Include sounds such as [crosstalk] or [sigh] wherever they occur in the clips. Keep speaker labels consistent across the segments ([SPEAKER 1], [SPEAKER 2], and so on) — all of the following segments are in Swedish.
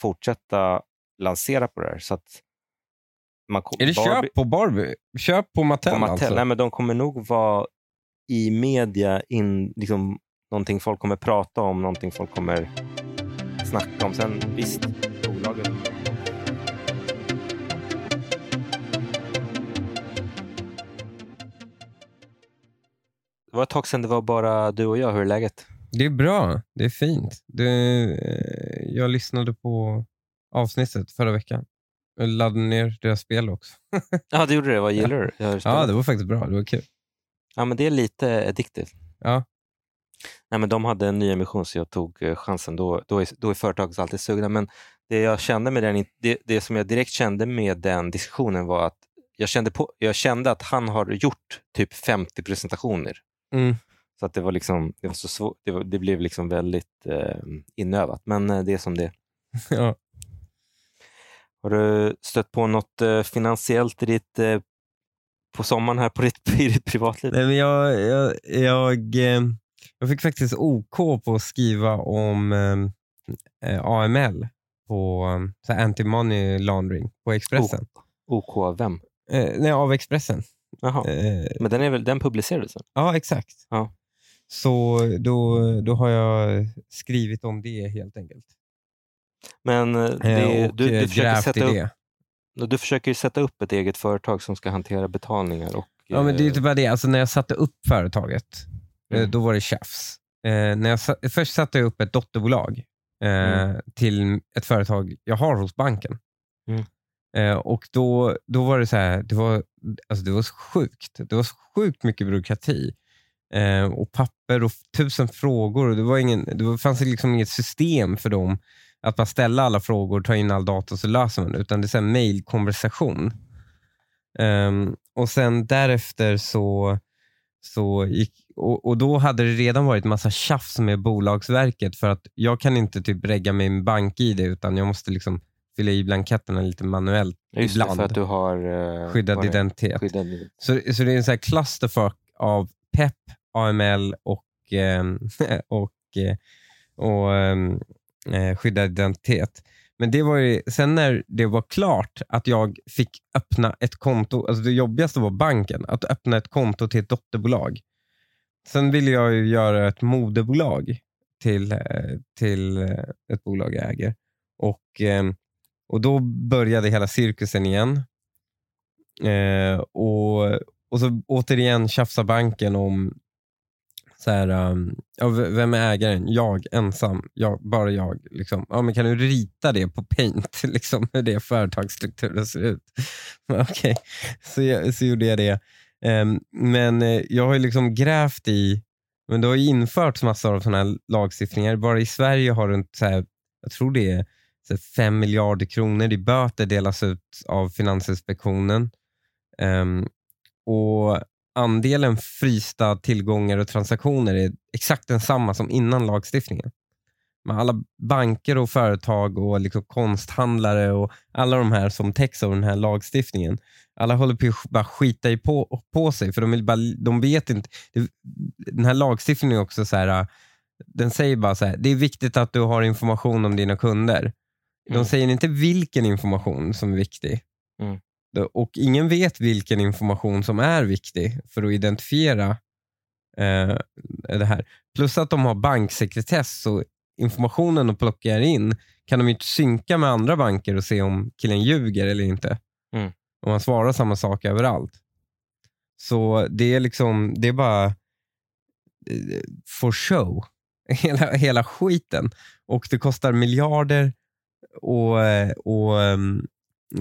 [SPEAKER 1] fortsätta lansera på det här. Så att man, kom-
[SPEAKER 2] Är det
[SPEAKER 1] Barbie-
[SPEAKER 2] köp på Barbie? Köp på Mattel,
[SPEAKER 1] på Mattel?
[SPEAKER 2] alltså?
[SPEAKER 1] Nej, men de kommer nog vara i media, in, liksom, någonting folk kommer prata om, någonting folk kommer snacka om. Sen visst, bolaget. Det var ett tag sedan det var bara du och jag. Hur är läget?
[SPEAKER 2] Det är bra. Det är fint. Det, eh, jag lyssnade på avsnittet förra veckan. Jag laddade ner deras spel också. [laughs]
[SPEAKER 1] Ja, du gjorde det. Vad gillar du?
[SPEAKER 2] Ja, det var faktiskt bra. Det var kul.
[SPEAKER 1] ja, men det är lite addictive.
[SPEAKER 2] Ja.
[SPEAKER 1] Nej, men de hade en ny emission så jag tog eh, chansen. Då, då, är, då är företaget alltid sugna. Men det jag kände med den, det, det som jag direkt kände med den diskussionen var att jag kände, på, jag kände att han har gjort typ 50 presentationer.
[SPEAKER 2] Mm.
[SPEAKER 1] Så att det var liksom, det var så svårt, det, var, det blev liksom väldigt eh, inövat. Men eh, det är som det [laughs]
[SPEAKER 2] ja.
[SPEAKER 1] Har du stött på något eh, finansiellt i ditt, eh, på sommaren här på ditt, [laughs] i ditt privatliv?
[SPEAKER 2] Nej, men jag, jag, jag, eh, jag fick faktiskt OK på att skriva om eh, AML på eh, så anti-money laundering på Expressen.
[SPEAKER 1] OK av vem?
[SPEAKER 2] Eh, nej, av Expressen.
[SPEAKER 1] Jaha.
[SPEAKER 2] Eh,
[SPEAKER 1] Men den, är väl, den publicerades?
[SPEAKER 2] ja, exakt.
[SPEAKER 1] Ja.
[SPEAKER 2] Så då, då har jag skrivit om det helt enkelt.
[SPEAKER 1] Men eh,
[SPEAKER 2] Eh,
[SPEAKER 1] det,
[SPEAKER 2] och
[SPEAKER 1] du, du,
[SPEAKER 2] eh,
[SPEAKER 1] försöker sätta upp, du försöker sätta upp ett eget företag som ska hantera betalningar. Och,
[SPEAKER 2] Ja, men det är inte bara det. Alltså, när jag satte upp företaget,
[SPEAKER 1] Mm.
[SPEAKER 2] då var det tjafs. Eh, när jag först satte jag upp ett dotterbolag eh,
[SPEAKER 1] Mm.
[SPEAKER 2] till ett företag jag har hos banken.
[SPEAKER 1] Mm.
[SPEAKER 2] Eh, och då, då var det så här, det var, alltså det var så sjukt. Det var så sjukt mycket byråkrati. Eh, och papper och tusen frågor. Det, var ingen, det fanns liksom inget system för dem att bara ställa alla frågor, ta in all data och så löser man det. Utan det är en mailkonversation. Ehm, och sen därefter så, så gick, och, och då hade det redan varit massa tjafs med Bolagsverket för att jag kan inte typ regga min bank-id utan jag måste liksom fylla i blanketterna lite manuellt
[SPEAKER 1] Just det,
[SPEAKER 2] ibland.
[SPEAKER 1] för att du har eh,
[SPEAKER 2] skyddad
[SPEAKER 1] det?
[SPEAKER 2] identitet.
[SPEAKER 1] Skyddad.
[SPEAKER 2] Så, så det är en sån här clusterfuck av PEP, AML och, ehm, [laughs] och, eh, och ehm, eh, skyddad identitet. Men det var ju, sen när det var klart att jag fick öppna ett konto, alltså det jobbigaste var banken, att öppna ett konto till ett dotterbolag. Sen ville jag ju göra ett moderbolag till, eh, till eh, ett bolag jag äger. Och, ehm, och då började hela cirkusen igen. Eh, och, och så återigen tjafsar banken om så här, um, ja, vem är ägaren? Jag ensam. Jag, bara jag. Liksom. Ja, men kan du rita det på Paint? [laughs] Liksom, hur det företagsstrukturen ser ut. [laughs] Okej, så, jag, så gjorde jag det. Um, men eh, jag har ju liksom grävt i, men det har ju införts massor av sådana här lagstiftningar. Bara i Sverige har runt, så här, jag tror det är så här, 5 miljarder kronor i böter delas ut av Finansinspektionen. Um, och andelen frysta tillgångar och transaktioner är exakt densamma som innan lagstiftningen. Men alla banker och företag och liksom konsthandlare och alla de här som täcks av den här lagstiftningen. Alla håller på att bara skita i på, på sig för de, vill bara, de vet inte. Den här lagstiftningen är också så här, den säger bara så här, det är viktigt att du har information om dina kunder. De
[SPEAKER 1] Mm.
[SPEAKER 2] säger inte vilken information som är viktig.
[SPEAKER 1] Mm.
[SPEAKER 2] Och ingen vet vilken information som är viktig för att identifiera eh, det här. Plus att de har banksekretess, så informationen de plockar in kan de ju inte synka med andra banker och se om killen ljuger eller inte.
[SPEAKER 1] Mm.
[SPEAKER 2] Om man svarar samma sak överallt. Så det är liksom, det är bara eh, for show. [laughs] Hela, hela skiten. Och det kostar miljarder och, eh, och, ehm,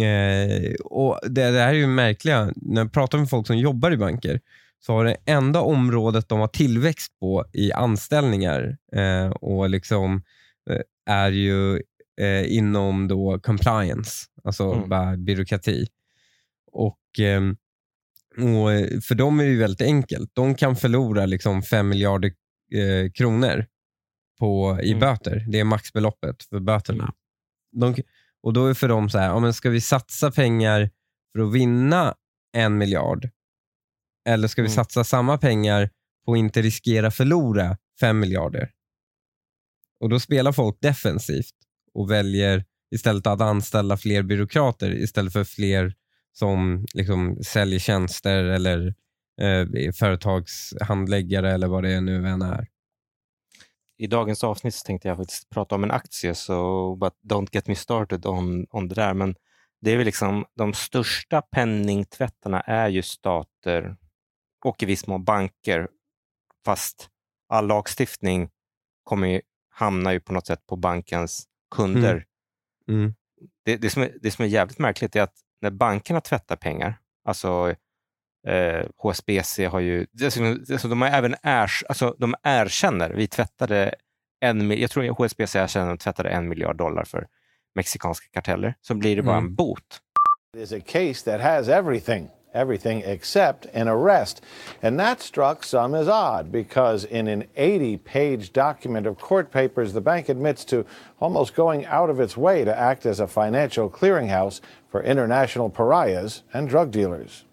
[SPEAKER 2] eh, och det, det här är ju märkliga, när jag pratar med folk som jobbar i banker så har det enda området de har tillväxt på i anställningar eh, och liksom eh, är ju eh, inom då compliance, alltså
[SPEAKER 1] Mm.
[SPEAKER 2] bara byråkrati. Och, ehm, och eh, för dem är det ju väldigt enkelt. De kan förlora liksom 5 miljarder eh, kronor på, i
[SPEAKER 1] Mm.
[SPEAKER 2] böter. Det är maxbeloppet för böterna. De, och då är för dem så här, ja, men ska vi satsa pengar för att vinna en miljard? Eller ska vi
[SPEAKER 1] Mm.
[SPEAKER 2] satsa samma pengar på att inte riskera förlora fem miljarder? Och då spelar folk defensivt och väljer istället att anställa fler byråkrater istället för fler som liksom säljer tjänster eller eh, företagshandläggare eller vad det nu än är.
[SPEAKER 1] I dagens avsnitt så tänkte jag faktiskt prata om en aktie, så but don't get me started on, on det där. Men det är väl liksom de största penningtvättarna är ju stater och i viss mån banker. Fast all lagstiftning kommer ju, hamnar ju på något sätt på bankens kunder.
[SPEAKER 2] Mm. Mm.
[SPEAKER 1] Det, det, som är, det som är jävligt märkligt är att när bankerna tvättar pengar, alltså eh, HSBC har ju, alltså de har även ärs, alltså de erkänner, vi tvättade en, jag tror HSBC erkänner att de tvättade en miljard dollar för mexikanska karteller, så blir det bara
[SPEAKER 2] Mm.
[SPEAKER 1] en bot.
[SPEAKER 3] It is a case that has everything, everything except an arrest. And that struck some as odd because in an 80 page document of court papers, the bank admits to almost going out of its way to act as a financial clearinghouse for international pariahs and drug dealers.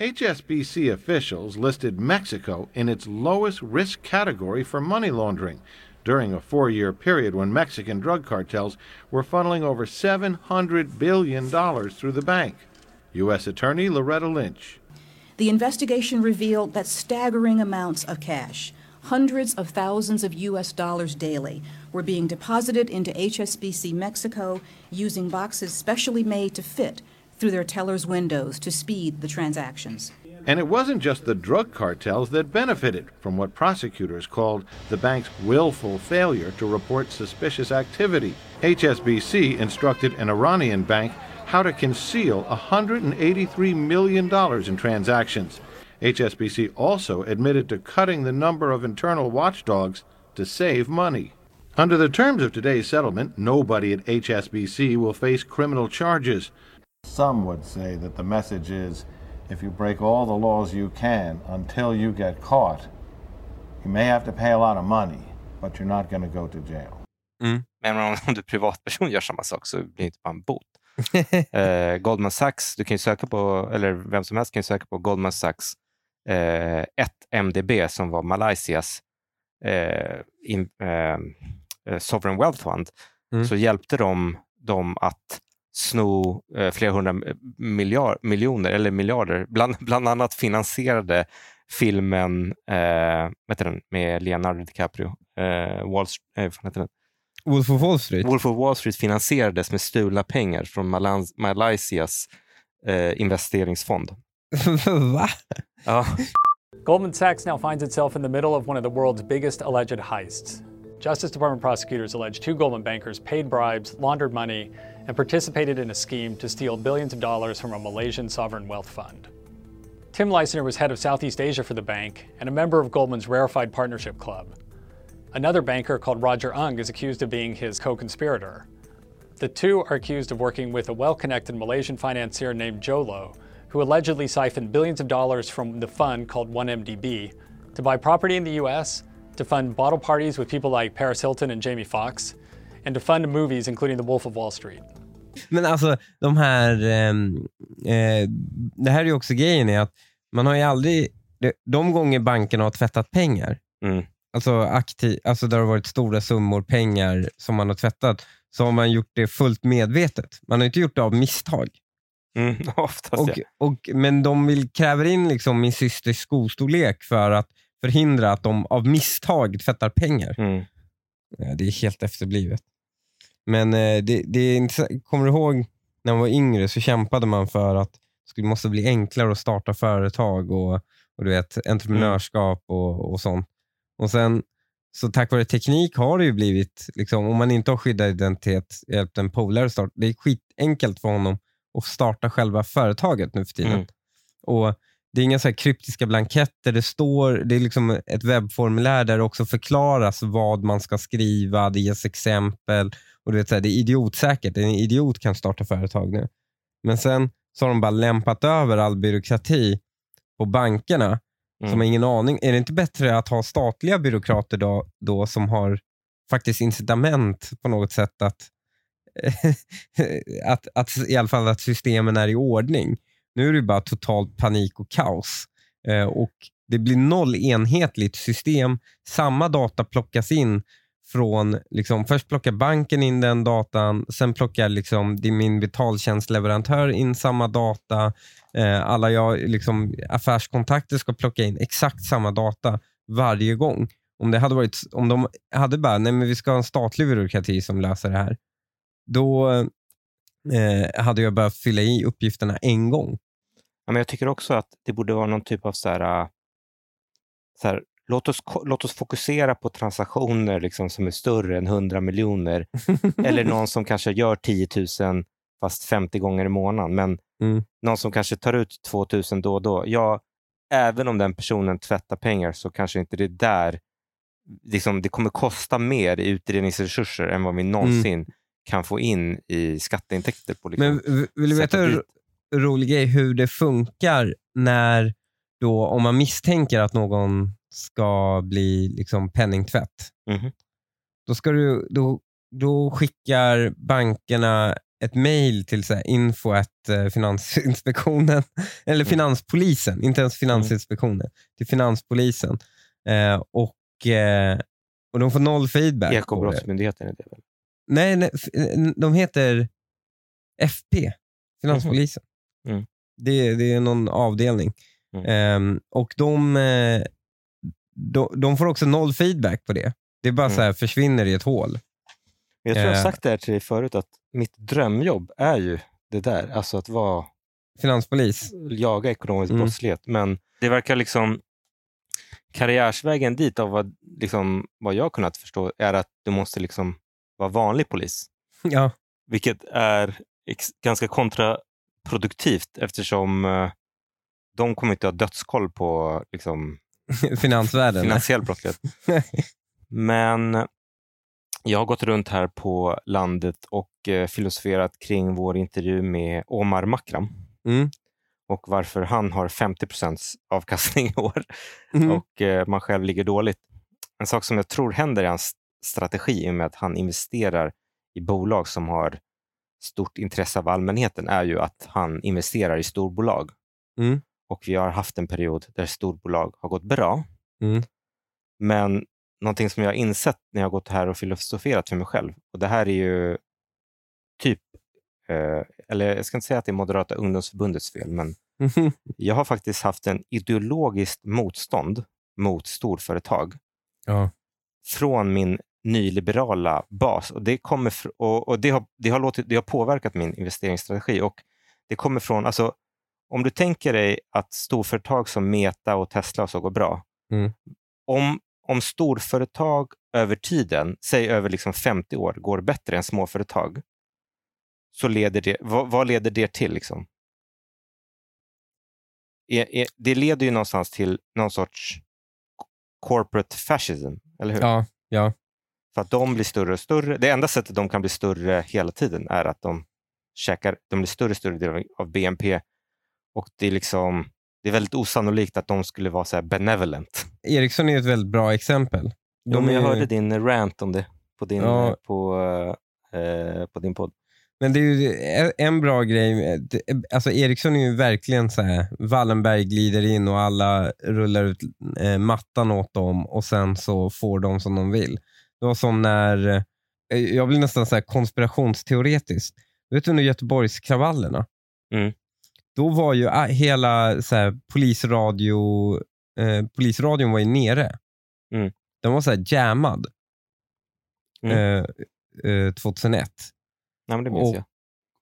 [SPEAKER 3] HSBC officials listed Mexico in its lowest risk category for money laundering during a four year period when Mexican drug cartels were funneling over $700 billion through the bank. U.S. Attorney Loretta Lynch.
[SPEAKER 4] The investigation revealed that staggering amounts of cash, hundreds of thousands of US dollars daily, were being deposited into HSBC Mexico using boxes specially made to fit through their tellers' windows to speed the transactions.
[SPEAKER 3] And it wasn't just the drug cartels that benefited from what prosecutors called the bank's willful failure to report suspicious activity. HSBC instructed an Iranian bank how to conceal $183 million in transactions. HSBC also admitted to cutting the number of internal watchdogs to save money. Under the terms of today's settlement, nobody at HSBC will face criminal charges. Some would say that the message is if you break all the laws you can until you get caught, you may have to pay a lot of money, but you're not going to go to jail.
[SPEAKER 1] Men om, du privatperson gör samma sak så blir det inte bara en bot. [laughs] eh, Goldman Sachs, du kan ju söka på, eller vem som helst kan ju söka på Goldman Sachs eh, 1MDB som var Malaysias eh, in, eh, eh, Sovereign Wealth Fund.
[SPEAKER 2] Mm.
[SPEAKER 1] Så hjälpte de dem att sno eh, flera hundra miljard, miljoner eller miljarder. Bland, bland annat finansierade filmen eh, heter den, med Leonardo DiCaprio, eh, Wall, eh, den?
[SPEAKER 2] Wolf of Wall Street.
[SPEAKER 1] Wolf of Wall Street finansierades med stulna pengar från Malan- Malaysias eh, investeringsfond. [laughs]
[SPEAKER 2] Va?
[SPEAKER 1] Ja.
[SPEAKER 5] Goldman Sachs now finds itself in the middle of one of the world's biggest alleged heists. Justice Department prosecutors allege two Goldman bankers paid bribes, laundered money, and participated in a scheme to steal billions of dollars from a Malaysian sovereign wealth fund. Tim Leisner was head of Southeast Asia for the bank and a member of Goldman's Rarefied Partnership Club. Another banker called Roger Ung is accused of being his co conspirator. The two are accused of working with a well connected Malaysian financier named Jolo, who allegedly siphoned billions of dollars from the fund called 1MDB to buy property in the US, to fund bottle parties with people like Paris Hilton and Jamie Foxx, and to fund movies including The Wolf of Wall Street.
[SPEAKER 2] Men alltså de här, ehm, eh, det här är ju också grejen är att man har ju aldrig, de, de gånger bankerna har tvättat pengar,
[SPEAKER 1] Mm.
[SPEAKER 2] alltså, aktiv, alltså där det har varit stora summor pengar som man har tvättat, så har man gjort det fullt medvetet. Man har inte gjort det av misstag.
[SPEAKER 1] Mm, [laughs] oftast
[SPEAKER 2] Och,
[SPEAKER 1] ja.
[SPEAKER 2] och, men de vill kräver in liksom min systers skostorlek för att förhindra att de av misstag tvättar pengar.
[SPEAKER 1] Mm.
[SPEAKER 2] Ja, det är helt efterblivet. Men eh, det, det är inte, kommer du ihåg när man var yngre så kämpade man för att det måste bli enklare att starta företag och, och du vet, entreprenörskap och, och sånt. Och sen så tack vare teknik har det ju blivit, liksom, om man inte har skyddad identitet, hjälpt en polare starta. Det är skitenkelt för honom att starta själva företaget nu för tiden.
[SPEAKER 1] Mm.
[SPEAKER 2] Och Det är inga så kryptiska blanketter. Det står, det är liksom ett webbformulär där det också förklaras vad man ska skriva. Det ges exempel. Och du vet, så här, det är idiotsäkert. En idiot kan starta företag nu. Men sen så har de bara lämpat över all byråkrati på bankerna
[SPEAKER 1] Mm.
[SPEAKER 2] som har ingen aning. Är det inte bättre att ha statliga byråkrater då, då som har faktiskt incitament på något sätt att, [laughs] att, att i alla fall att systemen är i ordning. Nu är det bara totalt panik och kaos. Eh, och Det blir noll enhetligt system. Samma data plockas in från, liksom, först plockar banken in den datan, sen plockar liksom, det är min betaltjänstleverantör in samma data. Eh, alla jag, liksom, affärskontakter ska plocka in exakt samma data varje gång. Om, det hade varit, om de hade bara, nej men vi ska ha en statlig byråkrati som löser det här, då eh, hade jag behövt fylla i uppgifterna en gång.
[SPEAKER 1] Ja, men jag tycker också att det borde vara någon typ av så här, äh, så här, låt, oss, låt oss fokusera på transaktioner liksom, som är större än 100 miljoner. Eller [laughs] någon som kanske gör 10 000 fast 50 gånger i månaden. Men
[SPEAKER 2] Mm.
[SPEAKER 1] någon som kanske tar ut 2 000 då och då. Ja, även om den personen tvättar pengar så kanske inte det är där liksom, det kommer kosta mer i utredningsresurser än vad vi någonsin kan få in i skatteintäkter. på liksom,
[SPEAKER 2] Men vill du veta
[SPEAKER 1] dit.
[SPEAKER 2] Rolig grej hur det funkar när då, om man misstänker att någon ska bli liksom penningtvätt?
[SPEAKER 1] Mhm.
[SPEAKER 2] Då, ska du, då, då skickar bankerna ett mejl till så här, info at, eh, Finansinspektionen, [laughs] eller
[SPEAKER 1] Mm.
[SPEAKER 2] Finanspolisen, inte ens Finansinspektionen, till Finanspolisen. Eh, och, eh, och de får noll feedback.
[SPEAKER 1] Ekobrottsmyndigheten är det väl?
[SPEAKER 2] Nej, nej, f- de heter FP, Finanspolisen.
[SPEAKER 1] Mm.
[SPEAKER 2] Det, det är någon avdelning.
[SPEAKER 1] Mm.
[SPEAKER 2] Ehm, och de, eh, de, de får också noll feedback på det. Det bara
[SPEAKER 1] Mm.
[SPEAKER 2] så här försvinner i ett hål.
[SPEAKER 1] Jag tror jag har
[SPEAKER 2] Eh.
[SPEAKER 1] sagt det här till dig förut, att mitt drömjobb är ju det där. Alltså att vara,
[SPEAKER 2] Finanspolis.
[SPEAKER 1] jaga ekonomisk
[SPEAKER 2] Mm.
[SPEAKER 1] brottslighet. Men det verkar liksom, karriärsvägen dit av vad, liksom, vad jag har kunnat förstå är att du måste liksom vara vanlig polis.
[SPEAKER 2] Ja,
[SPEAKER 1] Vilket är ganska kontraproduktivt eftersom eh, de kommer inte ha dödskoll på liksom, [laughs]
[SPEAKER 2] finansvärlden.
[SPEAKER 1] finansiell brottslighet. [laughs] Men jag har gått runt här på landet och eh, filosoferat kring vår intervju med Omar Makram
[SPEAKER 2] Mm.
[SPEAKER 1] och varför han har 50% avkastning [laughs] i år
[SPEAKER 2] Mm.
[SPEAKER 1] och eh, man själv ligger dåligt. En sak som jag tror händer i hans strategi i och med att han investerar i bolag som har stort intresse av allmänheten är ju att han investerar i storbolag.
[SPEAKER 2] Mm.
[SPEAKER 1] Och vi har haft en period där storbolag har gått bra.
[SPEAKER 2] Mm.
[SPEAKER 1] Men någonting som jag har insett när jag har gått här och filosoferat för mig själv, och det här är ju typ, eh, eller jag ska inte säga att det är Moderata ungdomsförbundets fel, men [laughs] jag har faktiskt haft en ideologiskt motstånd mot storföretag
[SPEAKER 2] Ja.
[SPEAKER 1] från min nyliberala bas. Och det, kommer och, och det, har, det, har låtit, det har påverkat min investeringsstrategi. Och det kommer från, alltså, om du tänker dig att storföretag som Meta och Tesla och så går bra.
[SPEAKER 2] Mm.
[SPEAKER 1] Om, om storföretag över tiden, säg över liksom 50 år, går bättre än småföretag, så leder det, vad, vad leder det till? Liksom? Det leder ju någonstans till någon sorts corporate fascism, eller hur?
[SPEAKER 2] ja, ja.
[SPEAKER 1] För att de blir större och större. Det enda sättet de kan bli större hela tiden är att de käkar, de blir större och större del av BNP. Och det är liksom det är väldigt osannolikt att de skulle vara så här benevolent.
[SPEAKER 2] Ericsson är ett väldigt bra exempel.
[SPEAKER 1] Jo, men jag
[SPEAKER 2] är-
[SPEAKER 1] hörde din rant om det på din,
[SPEAKER 2] Ja.
[SPEAKER 1] på, eh, på din podd.
[SPEAKER 2] Men det är ju en- bra grej. Alltså Ericsson är ju verkligen så här. Wallenberg glider in och alla rullar ut eh, mattan åt dem och sen så får de som de vill. Det var som när, eh, jag blir nästan så här konspirationsteoretisk. Vet du under Göteborgskravallerna?
[SPEAKER 1] Mm.
[SPEAKER 2] Då var ju ah, hela så här, polisradio, eh, polisradion var ju nere.
[SPEAKER 1] Mm.
[SPEAKER 2] Den var så här jammad
[SPEAKER 1] Mm.
[SPEAKER 2] eh, eh, 2001.
[SPEAKER 1] Nej, men det minns
[SPEAKER 2] Och-
[SPEAKER 1] jag.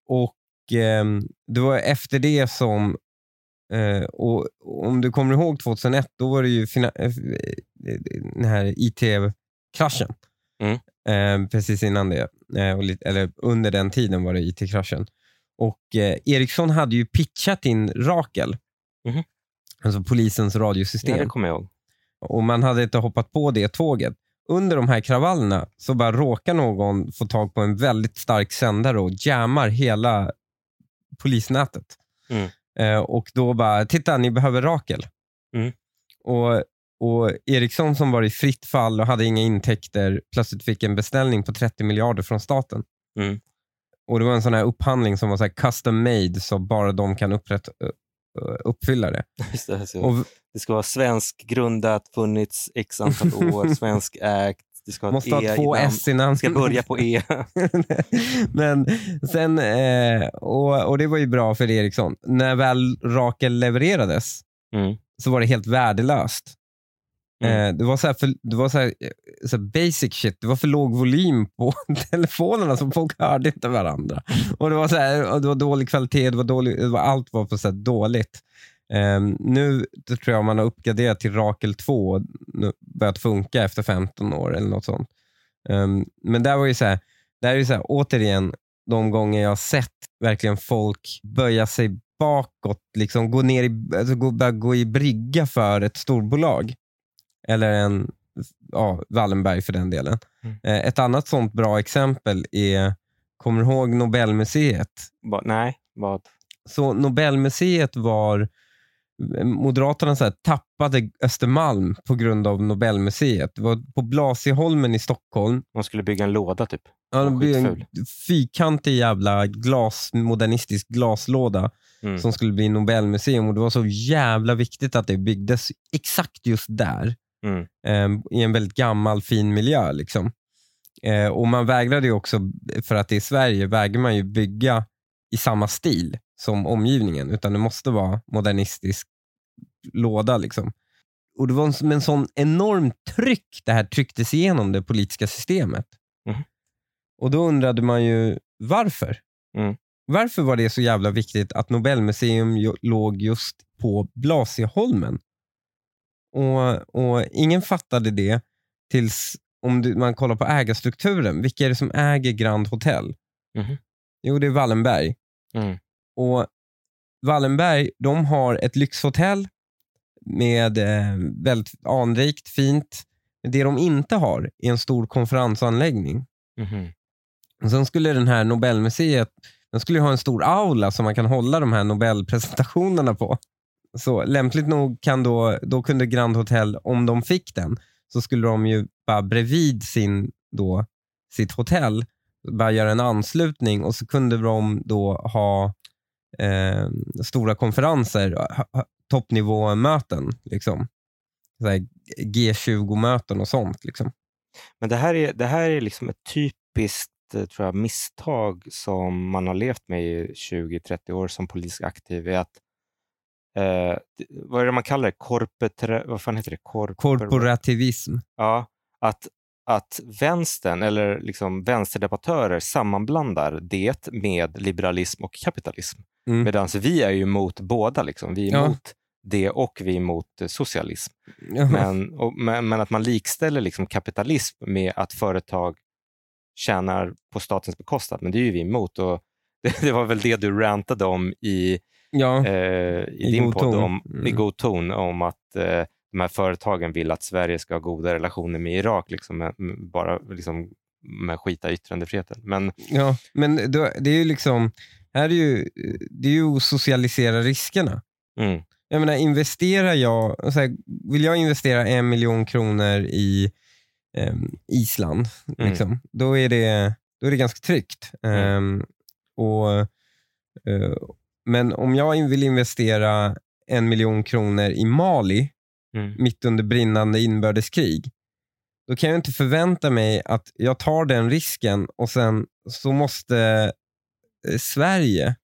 [SPEAKER 2] Och ehm, Det var efter det som, eh, och om du kommer ihåg 2001, då var det ju eh, den här IT-kraschen.
[SPEAKER 1] Mm.
[SPEAKER 2] Eh, precis innan det, eh, lite, eller under den tiden var det IT-kraschen. Och eh, Ericsson hade ju pitchat in Rakel,
[SPEAKER 1] Mhm.
[SPEAKER 2] alltså polisens
[SPEAKER 1] Ja,
[SPEAKER 2] radiosystem.
[SPEAKER 1] det kommer jag ihåg.
[SPEAKER 2] och man hade inte hoppat på det tåget. Under de här kravallerna så bara råkar någon få tag på en väldigt stark sändare och jammar hela polisnätet.
[SPEAKER 1] Mm.
[SPEAKER 2] Eh, och då bara, titta ni behöver Rakel.
[SPEAKER 1] Mm.
[SPEAKER 2] Och, och Ericsson som var i fritt fall och hade inga intäkter plötsligt fick en beställning på 30 miljarder från staten.
[SPEAKER 1] Mm.
[SPEAKER 2] Och Det var en sån här upphandling som var så custom made så bara de kan upprätt, uppfylla det. [laughs]
[SPEAKER 1] Det, så
[SPEAKER 2] Och
[SPEAKER 1] det ska vara svensk grundat, funnits x antal [laughs] år, svensk ägt, Du ska ha
[SPEAKER 2] Måste ha
[SPEAKER 1] E
[SPEAKER 2] två
[SPEAKER 1] i namn.
[SPEAKER 2] S i namn.
[SPEAKER 1] ska börja på E. [laughs]
[SPEAKER 2] Men sen, eh, och, och det var ju bra för Ericsson. När väl Rakel levererades
[SPEAKER 1] Mm.
[SPEAKER 2] så var det helt värdelöst.
[SPEAKER 1] Mm.
[SPEAKER 2] Eh, det var, så här för, det var så här, eh, så här basic shit. Det var för låg volym på [laughs] telefonerna så folk hörde inte varandra. Och Det var, så här, och det var dålig kvalitet, det var dålig, det var, allt var på så dåligt. Eh, nu tror jag man har uppgraderat till Rakel 2 och börjat funka efter 15 år eller något sånt. Eh, men där var ju så här, där är så här, återigen, de gånger jag har sett verkligen folk böja sig bakåt, liksom gå ner i, alltså gå, gå i brygga för ett storbolag. Eller en ja, Wallenberg för den delen.
[SPEAKER 1] Mm.
[SPEAKER 2] Eh, Ett annat sånt bra exempel är, kommer du ihåg Nobelmuseet?
[SPEAKER 1] Va, nej, vad?
[SPEAKER 2] Så Nobelmuseet var, Moderaterna så här, tappade Östermalm på grund av Nobelmuseet. Det var på Blasieholmen i Stockholm.
[SPEAKER 1] Man skulle bygga en låda typ.
[SPEAKER 2] Ja,
[SPEAKER 1] Vad
[SPEAKER 2] blev en fyrkantig jävla glas, modernistisk glaslåda
[SPEAKER 1] Mm.
[SPEAKER 2] som skulle bli Nobelmuseum och det var så jävla viktigt att det byggdes exakt just där.
[SPEAKER 1] Mm.
[SPEAKER 2] eh, I en väldigt gammal fin miljö. Liksom. Eh, och man vägrade ju också, för att det är Sverige, vägrar man ju bygga i samma stil som omgivningen. Utan det måste vara modernistisk låda. Liksom. Och Det var som en sån enorm tryck det här trycktes igenom det politiska systemet.
[SPEAKER 1] Mhm.
[SPEAKER 2] Och då undrade man ju varför.
[SPEAKER 1] Mm.
[SPEAKER 2] Varför var det så jävla viktigt att Nobelmuseum låg just på Blasieholmen? Och, och ingen fattade det tills om du, man kollar på ägarstrukturen. Vilka är det som äger Grand Hotel?
[SPEAKER 1] Mhm.
[SPEAKER 2] Jo, det är Wallenberg.
[SPEAKER 1] Mm.
[SPEAKER 2] Och Wallenberg de har ett lyxhotell med eh, väldigt anrikt, fint. Det de inte har är en stor konferensanläggning. Och sen skulle den här Nobelmuseet den skulle ha en stor aula som man kan hålla de här Nobelpresentationerna på. Så lämpligt nog kan då, då kunde Grand Hotel, om de fick den, så skulle de ju bara bredvid sin, då, sitt hotell bara göra en anslutning och så kunde de då ha eh, stora konferenser, toppnivåmöten. Liksom. G20-möten och sånt. Liksom.
[SPEAKER 1] Men det här är, det här är liksom ett typiskt eh, tror jag, misstag som man har levt med i 20-30 år som politisk aktiv. Är att, eh, vad är det man kallar det? Korpetra, vad fan heter det? Korpor-
[SPEAKER 2] Korporativism.
[SPEAKER 1] Ja, att, att vänstern eller liksom vänsterdebattörer sammanblandar det med liberalism och kapitalism.
[SPEAKER 2] Mm.
[SPEAKER 1] Medan vi är ju emot båda. Liksom. Vi är
[SPEAKER 2] Ja.
[SPEAKER 1] emot det och vi är emot eh, socialism.
[SPEAKER 2] Jaha.
[SPEAKER 1] Men, och, men, men att man likställer liksom kapitalism med att företag tjänar på statens bekostnad, men det är ju vi emot. Och [laughs] det, det var väl det du rantade om i,
[SPEAKER 2] ja.
[SPEAKER 1] eh, i,
[SPEAKER 2] I
[SPEAKER 1] din podd, om, i
[SPEAKER 2] Mm.
[SPEAKER 1] god ton, om att eh, de här företagen vill att Sverige ska ha goda relationer med Irak, liksom, med, bara liksom, med skita i yttrandefriheten. Men
[SPEAKER 2] Ja, men då, det är ju liksom, här är ju, det är ju att socialisera riskerna.
[SPEAKER 1] mm,
[SPEAKER 2] Jag menar, investerar jag, så här, vill jag investera en miljon kronor i ehm, Island,
[SPEAKER 1] Mm.
[SPEAKER 2] liksom, då, är det, då är det ganska tryggt.
[SPEAKER 1] Mm.
[SPEAKER 2] Ehm, och, eh, men om jag vill investera en miljon kronor i Mali,
[SPEAKER 1] mm,
[SPEAKER 2] mitt under brinnande inbördeskrig, då kan jag inte förvänta mig att jag tar den risken och sen så måste eh, Sverige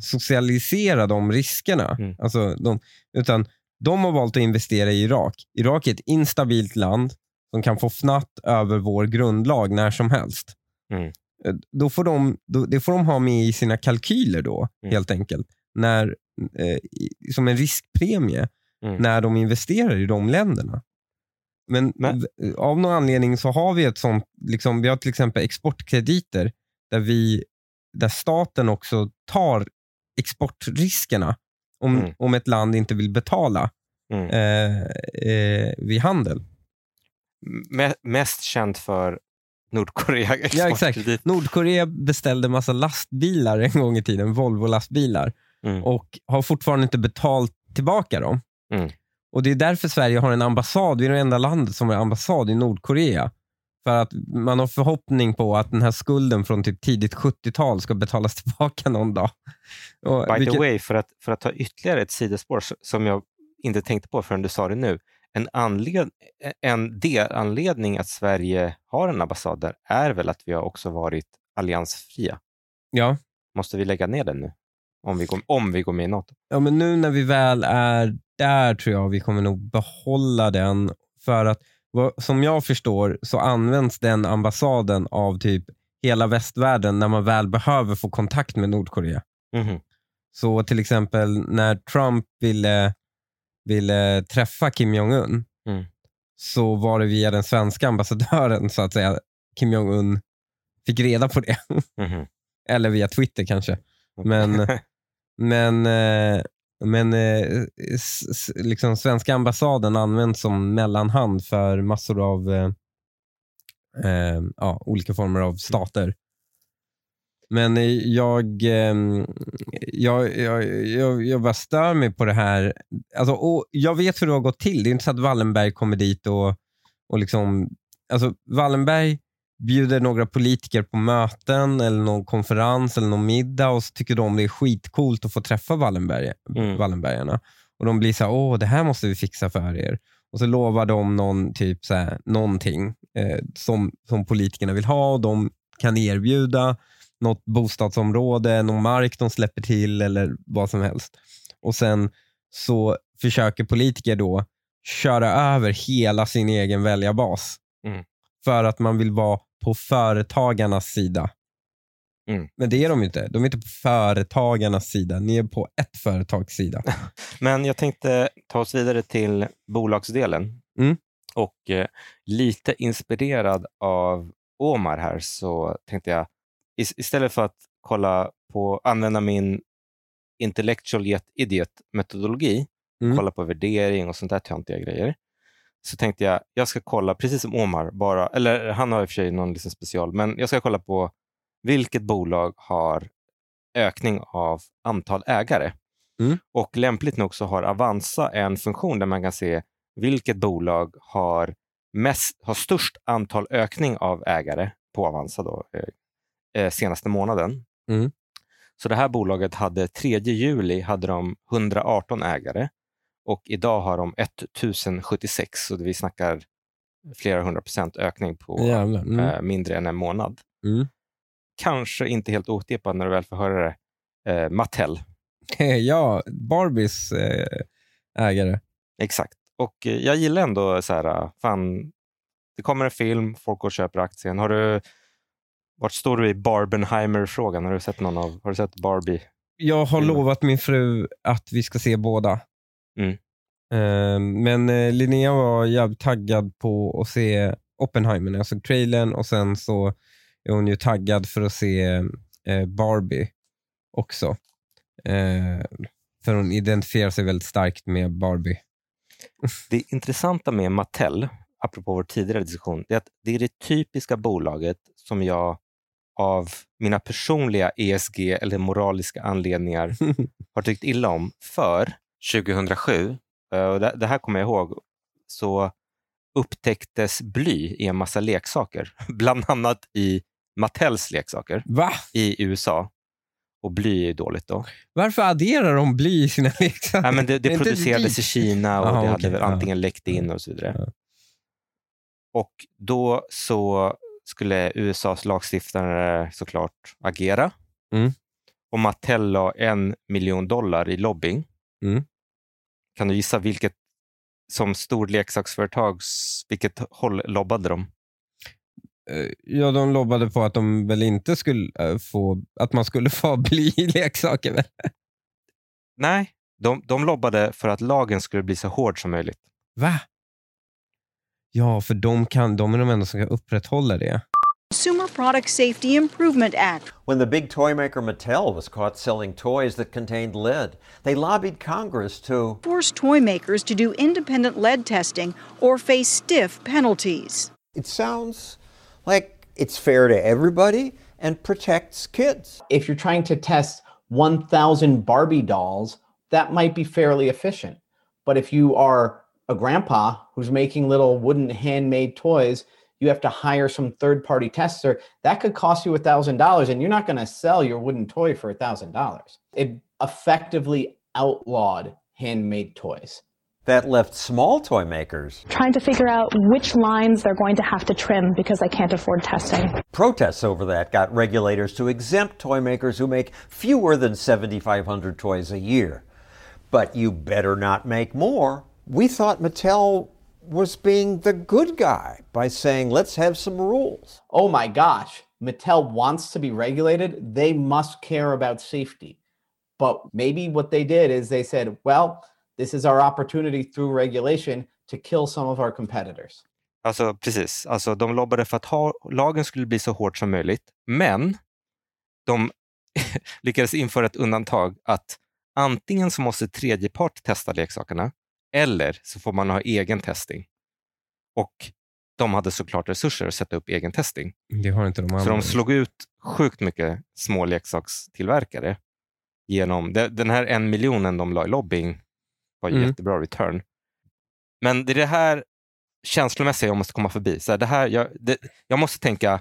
[SPEAKER 2] socialisera de riskerna.
[SPEAKER 1] Mm.
[SPEAKER 2] Alltså de, utan de har valt att investera i Irak. Irak är ett instabilt land som kan få fnatt över vår grundlag när som helst.
[SPEAKER 1] Mm.
[SPEAKER 2] Eh, Då får de, då, det får de ha med i sina kalkyler då,
[SPEAKER 1] Mm.
[SPEAKER 2] helt enkelt. När, eh, som en riskpremie
[SPEAKER 1] Mm.
[SPEAKER 2] när de investerar i de länderna. Men, v- av någon anledning så har vi ett sånt, liksom, vi har till exempel exportkrediter där, vi, där staten också tar exportriskerna om,
[SPEAKER 1] Mm.
[SPEAKER 2] om ett land inte vill betala
[SPEAKER 1] mm.
[SPEAKER 2] eh, eh, vid handel.
[SPEAKER 1] Me- mest känt för Nordkorea [laughs]
[SPEAKER 2] Ja, exakt.
[SPEAKER 1] exportkredit.
[SPEAKER 2] Nordkorea beställde massa lastbilar en gång i tiden, Volvo-lastbilar,
[SPEAKER 1] Mm.
[SPEAKER 2] och har fortfarande inte betalt tillbaka dem.
[SPEAKER 1] Mm.
[SPEAKER 2] Och Det är därför Sverige har en ambassad. Vi är det enda landet som har ambassad i Nordkorea. För att man har förhoppning på att den här skulden från typ tidigt 70-tal ska betalas [laughs] tillbaka någon dag. Och
[SPEAKER 1] By
[SPEAKER 2] vilket-
[SPEAKER 1] the way, för att, för att ta ytterligare ett sidospår som jag inte tänkte på förrän du sa det nu. En, anled, en delanledning att Sverige har en ambassad där är väl att vi har också varit alliansfria.
[SPEAKER 2] Ja.
[SPEAKER 1] Måste vi lägga ner den nu? Om vi går, om vi går med i NATO?
[SPEAKER 2] ja, men nu när vi väl är där tror jag vi kommer nog behålla den. För att som jag förstår så används den ambassaden av typ hela västvärlden när man väl behöver få kontakt med Nordkorea.
[SPEAKER 1] Mhm.
[SPEAKER 2] Så till exempel när Trump ville, ville träffa Kim Jong-Un
[SPEAKER 1] Mm.
[SPEAKER 2] så var det via den svenska ambassadören så att säga Kim Jong-Un fick reda på det.
[SPEAKER 1] Mhm.
[SPEAKER 2] Eller via Twitter kanske. Men, [laughs] men, eh, men eh, liksom svenska ambassaden används som mellanhand för massor av eh, eh, ja, olika former av stater. Men eh, jag, eh, jag, jag, jag, jag bara stör mig på det här. Alltså, och jag vet hur det har gått till. Det är inte så att Wallenberg kommer dit och, och liksom... Alltså, Wallenberg bjuder några politiker på möten eller någon konferens eller någon middag och så tycker de det är skitcoolt att få träffa Wallenberg,
[SPEAKER 1] Mm.
[SPEAKER 2] Wallenbergarna. Och de blir så här, åh det här måste vi fixa för er. Och så lovar de någon, typ så här, någonting eh, som, som politikerna vill ha och de kan erbjuda något bostadsområde, någon mark de släpper till eller vad som helst. Och sen så försöker politiker då köra över hela sin egen väljarbas.
[SPEAKER 1] Mm.
[SPEAKER 2] För att man vill vara på företagarnas sida.
[SPEAKER 1] Mm.
[SPEAKER 2] Men det är de inte. De är inte på företagarnas sida. Ni är på ett företags sida. [laughs]
[SPEAKER 1] Men jag tänkte ta oss vidare till bolagsdelen.
[SPEAKER 2] Mm.
[SPEAKER 1] Och eh, lite inspirerad av Omar här så tänkte jag istället för att kolla på, använda min intellectual yet idiot metodologi,
[SPEAKER 2] Mm.
[SPEAKER 1] kolla på värdering och sånt där töntiga grejer, så tänkte jag jag ska kolla, precis som Omar, bara, eller han har i och för sig någon liksom special, men jag ska kolla på vilket bolag har ökning av antal ägare.
[SPEAKER 2] Mm.
[SPEAKER 1] Och lämpligt nog så har Avanza en funktion där man kan se vilket bolag har, mest, har störst antal ökning av ägare på Avanza då, eh, senaste månaden.
[SPEAKER 2] Mm.
[SPEAKER 1] Så det här bolaget hade 3 juli hade de 118 ägare och idag har de 1076, så vi snackar flera hundra procent ökning på.
[SPEAKER 2] Mm.
[SPEAKER 1] eh, mindre än en månad.
[SPEAKER 2] Mm.
[SPEAKER 1] Kanske inte helt otippat när du väl får höra det. Eh, Mattel, [laughs]
[SPEAKER 2] ja, Barbies eh, ägare.
[SPEAKER 1] exakt. Och eh, jag gillar ändå så här, eh, fan, det kommer en film, folk går och köper aktien. Har du, vart står du i Barbenheimer-frågan? Har du sett någon av, har du sett Barbie?
[SPEAKER 2] Jag har lovat min fru att vi ska se båda.
[SPEAKER 1] Mm.
[SPEAKER 2] Eh, men eh, Linnea var jävligt taggad på att se Oppenheimer när jag såg trailern och sen så är hon ju taggad för att se eh, Barbie också. Eh, för hon identifierar sig väldigt starkt med Barbie. [laughs]
[SPEAKER 1] Det intressanta med Mattel, apropå vår tidigare diskussion, det är att det är det typiska bolaget som jag av mina personliga ESG eller moraliska anledningar [laughs] har tyckt illa om. För 2007, eh, och det, det här kommer jag ihåg, så upptäcktes bly i en massa leksaker. [laughs] Bland annat i Mattels leksaker
[SPEAKER 2] Va?
[SPEAKER 1] i USA. Och bly är dåligt då.
[SPEAKER 2] Varför adderar de bly i sina leksaker?
[SPEAKER 1] Ja, men det, det producerades i
[SPEAKER 2] dyrt?
[SPEAKER 1] Kina och
[SPEAKER 2] Aha,
[SPEAKER 1] det hade väl
[SPEAKER 2] ja.
[SPEAKER 1] antingen läckt in och så vidare.
[SPEAKER 2] Ja.
[SPEAKER 1] Och då så skulle USAs lagstiftare såklart agera.
[SPEAKER 2] Mm.
[SPEAKER 1] Och Mattel la en miljon dollar i lobbying.
[SPEAKER 2] Mm.
[SPEAKER 1] Kan du gissa vilket som stor leksaksföretag, vilket håll lobbade de?
[SPEAKER 2] Eh, Ja, de lobbade på att de väl inte skulle eh, få, att man skulle [laughs] få bly i leksaker. Väl?
[SPEAKER 1] Nej, de, de lobbade för att lagen skulle bli så hård som möjligt.
[SPEAKER 2] Va? Ja, för de, kan, de är de enda som kan upprätthålla det.
[SPEAKER 6] Consumer Product Safety Improvement Act.
[SPEAKER 7] When the big toy maker Mattel was caught selling toys that contained lead, they lobbied Congress to
[SPEAKER 6] Force toy makers to do independent lead testing or face stiff penalties.
[SPEAKER 7] It sounds like it's fair to everybody and protects kids.
[SPEAKER 8] if you're trying to test 1,000 Barbie dolls, that might be fairly efficient. But if you are a grandpa who's making little wooden handmade toys, you have to hire some third party tester. That could cost you a $1,000, and you're not going to sell your wooden toy for a $1,000. It effectively outlawed handmade toys.
[SPEAKER 7] That left small toy makers.
[SPEAKER 9] Trying to figure out which lines they're going to have to trim because they can't afford testing.
[SPEAKER 7] Protests over that got regulators to exempt toy makers who make fewer than 7,500 toys a year. But you better not make more. We thought Mattel was being the good guy by saying, let's have some rules.
[SPEAKER 8] Oh my gosh, Mattel wants to be regulated. They must care about safety. But maybe what they did is they said, well, this is our opportunity through regulation to kill some of our competitors.
[SPEAKER 1] Alltså precis, alltså, de lobbade för att ha, lagen skulle bli så hårt som möjligt, men de [laughs] lyckades införa ett undantag att antingen så måste tredjepart testa leksakerna eller så får man ha egen testing. Och de hade såklart resurser att sätta upp egen testing.
[SPEAKER 2] Det har inte de andra.
[SPEAKER 1] Så de slog ut sjukt mycket små leksakstillverkare genom den här en miljonen de la i lobbying var
[SPEAKER 2] Mm.
[SPEAKER 1] jättebra return. Men det är det här känslomässiga jag måste komma förbi. Så här, det här, jag, det, jag måste tänka,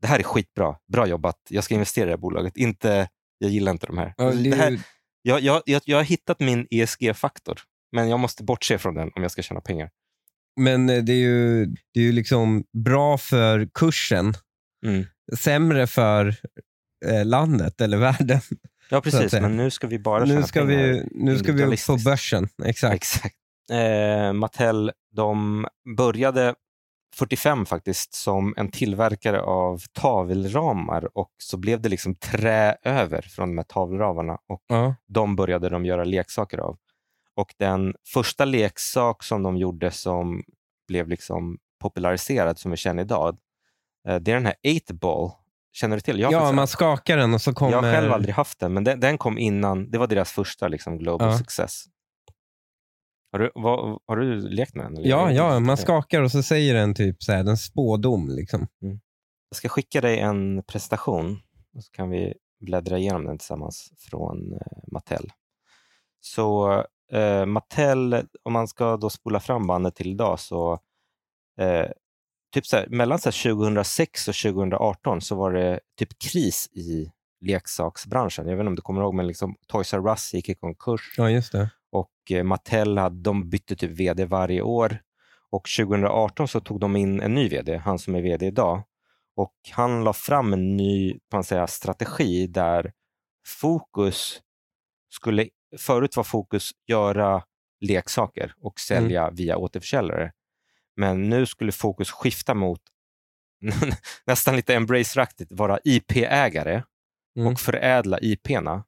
[SPEAKER 1] det här är skitbra, bra jobbat, jag ska investera i det här bolaget. Inte, jag gillar inte de här.
[SPEAKER 2] Ja, det är
[SPEAKER 1] det här jag, jag, jag, jag har hittat min ESG-faktor, men jag måste bortse från den om jag ska tjäna pengar.
[SPEAKER 2] Men eh, det är ju, det är ju liksom bra för kursen,
[SPEAKER 1] Mm.
[SPEAKER 2] sämre för eh, landet eller världen.
[SPEAKER 1] Ja, precis, men nu ska vi bara
[SPEAKER 2] Nu
[SPEAKER 1] tjäna
[SPEAKER 2] ska,
[SPEAKER 1] pengar
[SPEAKER 2] vi, nu ska vi upp på börsen. Exakt.
[SPEAKER 1] Exakt. Eh, Mattel de började 45 faktiskt som en tillverkare av tavelramar och så blev det liksom trä över från de här tavelramarna och
[SPEAKER 2] Ja.
[SPEAKER 1] de började de göra leksaker av. Och den första leksak som de gjorde som blev liksom populariserad som vi känner idag, eh, det är den här 8-ball. Känner du till? Jag
[SPEAKER 2] Ja, man skakar den och så kommer...
[SPEAKER 1] jag har själv aldrig haft den, men den, den kom innan. Det var deras första liksom, global
[SPEAKER 2] Ja.
[SPEAKER 1] success. Har du, vad, har du lekt med den? eller?
[SPEAKER 2] Ja, ja, man skakar och så säger den typ så här, den spådom. Liksom.
[SPEAKER 1] Jag ska skicka dig en presentation och så kan vi bläddra igenom den tillsammans från eh, Mattel. Så eh, Mattel, om man ska då spola fram bandet till idag, så eh, typ så här, mellan så här 2006 och 2018 så var det typ kris i leksaksbranschen. Jag vet inte om du kommer ihåg, men liksom Toys R Us gick i konkurs.
[SPEAKER 2] Ja, just det.
[SPEAKER 1] och eh, Mattel hade, de bytte typ vd varje år. Och 2018 så tog de in en ny vd, han som är vd idag. Och han la fram en ny man säga, strategi där fokus skulle, förut var fokus göra leksaker och sälja via återförsäljare. Men nu skulle fokus skifta mot [laughs] nästan lite embrace-raktigt, vara IP-ägare
[SPEAKER 2] Mm.
[SPEAKER 1] och förädla IP-na.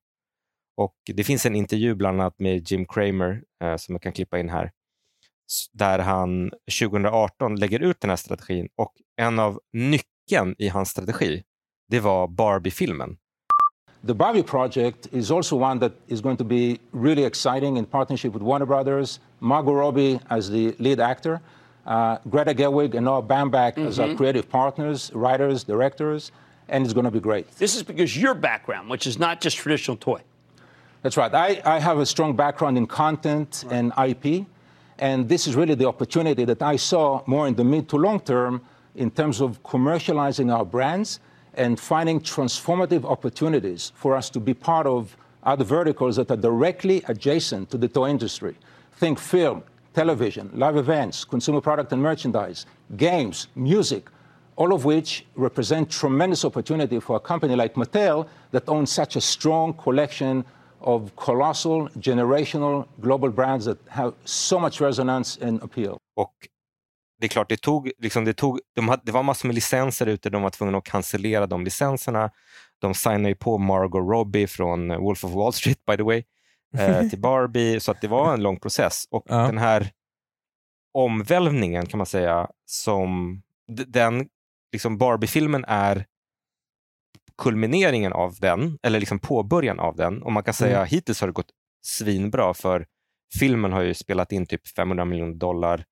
[SPEAKER 1] Och Det finns en intervju bland annat med Jim Cramer eh, som jag kan klippa in här, där han 2018 lägger ut den här strategin och en av nyckeln i hans strategi, det var Barbie-filmen.
[SPEAKER 10] The Barbie project is also one that is going to be really exciting in partnership with Warner Brothers, Margot Robbie as the lead actor, uh, Greta Gerwig and Noah Baumbach as our creative partners, writers, directors, and it's going to be great.
[SPEAKER 11] This is because your background, which is not just traditional toy.
[SPEAKER 10] That's right. I, I have a strong background in content and IP, and this is really the opportunity that I saw more in the mid to long term in terms of commercializing our brands and finding transformative opportunities for us to be part of other verticals that are directly adjacent to the toy industry. Think film, television, live events, consumer product and merchandise, games, music, all of which represent tremendous opportunity for a company like Mattel that owns such a strong collection of colossal, generational global brands that have so much resonance and appeal.
[SPEAKER 1] Och det är klart, det tog, liksom, det, tog, de hade, det var massor med licenser ute, de var tvungna att cancellera de licenserna. De signade ju på Margot Robbie från Wolf of Wall Street, by the way, eh, [laughs] till Barbie, så att det var en lång process. Och
[SPEAKER 2] Ja.
[SPEAKER 1] den här omvälvningen kan man säga, som den, liksom Barbie-filmen är kulmineringen av den, eller liksom påbörjan av den. Och man kan säga
[SPEAKER 2] Mm.
[SPEAKER 1] hittills har det gått svinbra, för filmen har ju spelat in typ 500 miljoner dollar.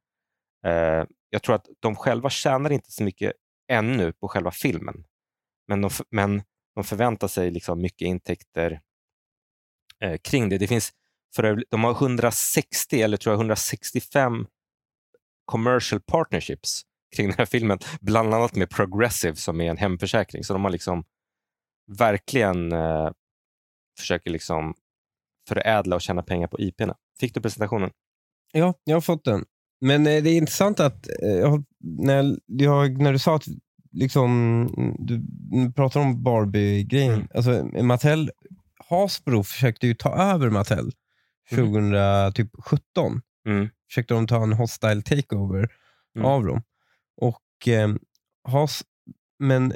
[SPEAKER 1] Eh, jag tror att de själva tjänar inte så mycket ännu på själva filmen. Men de, men de förväntar sig liksom mycket intäkter eh, kring det. det finns för de har 160 eller tror jag 165 commercial partnerships kring den här filmen. Bland annat med Progressive som är en hemförsäkring. Så de har liksom verkligen eh, försöker liksom förädla och tjäna pengar på IP. Fick du presentationen?
[SPEAKER 2] Ja, jag har fått den. Men eh, det är intressant att eh, jag, när, jag, när du sa att liksom, du pratar om Barbie-grejen.
[SPEAKER 1] Mm.
[SPEAKER 2] Alltså, Mattel, Hasbro försökte ju ta över Mattel 2017.
[SPEAKER 1] Mm.
[SPEAKER 2] Försökte de ta en hostile takeover
[SPEAKER 1] Mm.
[SPEAKER 2] av dem. Och, eh, Has, men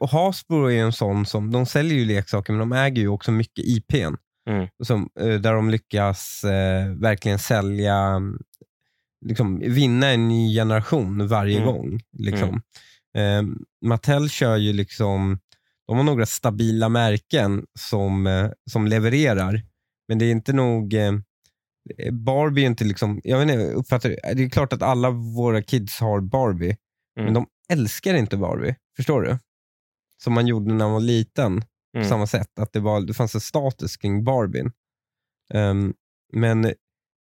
[SPEAKER 2] och Hasbro är en sån som, de säljer ju leksaker men de äger ju också mycket IPn.
[SPEAKER 1] Mm.
[SPEAKER 2] Som, eh, där de lyckas eh, verkligen sälja, liksom, vinna en ny generation varje
[SPEAKER 1] Mm.
[SPEAKER 2] gång. Liksom. Eh, Mattel kör ju liksom, de har några stabila märken som, eh, som levererar. Men det är inte nog, eh, Barbie är inte liksom, jag vet inte, uppfattar det. Det är klart att alla våra kids har Barbie, men
[SPEAKER 1] Mm.
[SPEAKER 2] de älskar inte Barbie. Förstår du? Som man gjorde när man var liten på
[SPEAKER 1] Mm.
[SPEAKER 2] samma sätt. Att det, var, det fanns en status kring Barbien. Ehm, men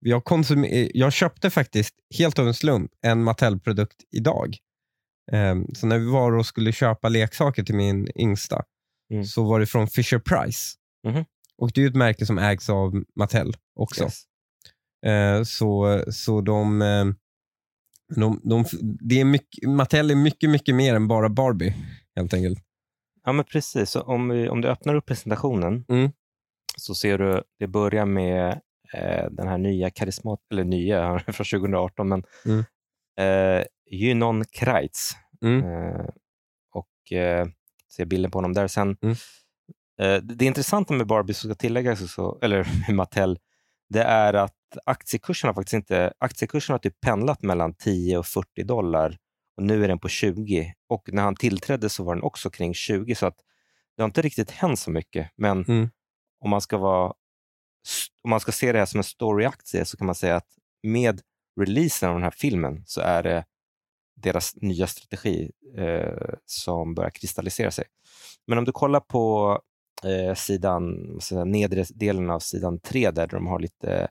[SPEAKER 2] jag, konsum- jag köpte faktiskt helt av en slump en Mattel-produkt idag. Ehm, så när vi var och skulle köpa leksaker till min yngsta
[SPEAKER 1] Mm.
[SPEAKER 2] så var det från Fisher Price.
[SPEAKER 1] Mhm.
[SPEAKER 2] Och Det är ju ett märke som ägs av Mattel också.
[SPEAKER 1] Yes.
[SPEAKER 2] Eh, så, så de, de, de, det är mycket, Mattel är mycket, mycket mer än bara Barbie helt enkelt.
[SPEAKER 1] Ja, men precis. Så om, vi, om du öppnar upp presentationen
[SPEAKER 2] Mm.
[SPEAKER 1] så ser du, det börjar med eh, den här nya karismat, eller nya [laughs] från 2018, men
[SPEAKER 2] Mm.
[SPEAKER 1] eh, Gynon Kreitz.
[SPEAKER 2] Mm.
[SPEAKER 1] Eh, och eh, ser bilden på honom där. Sen,
[SPEAKER 2] Mm.
[SPEAKER 1] eh, det intressanta med Barbie, som ska tilläggas, så, eller [laughs] med Mattel, det är att aktiekursen har faktiskt inte, aktiekursen har typ pendlat mellan 10 och 40 dollar och nu är den på 20. Och när han tillträdde så var den också kring 20, så att det har inte riktigt hänt så mycket. Men
[SPEAKER 2] Mm.
[SPEAKER 1] om, man ska vara, om man ska se det här som en storyaktie så kan man säga att med releasen av den här filmen så är det deras nya strategi eh, som börjar kristallisera sig. Men om du kollar på eh, sidan, säga, nedre delen av sidan 3 där de har lite,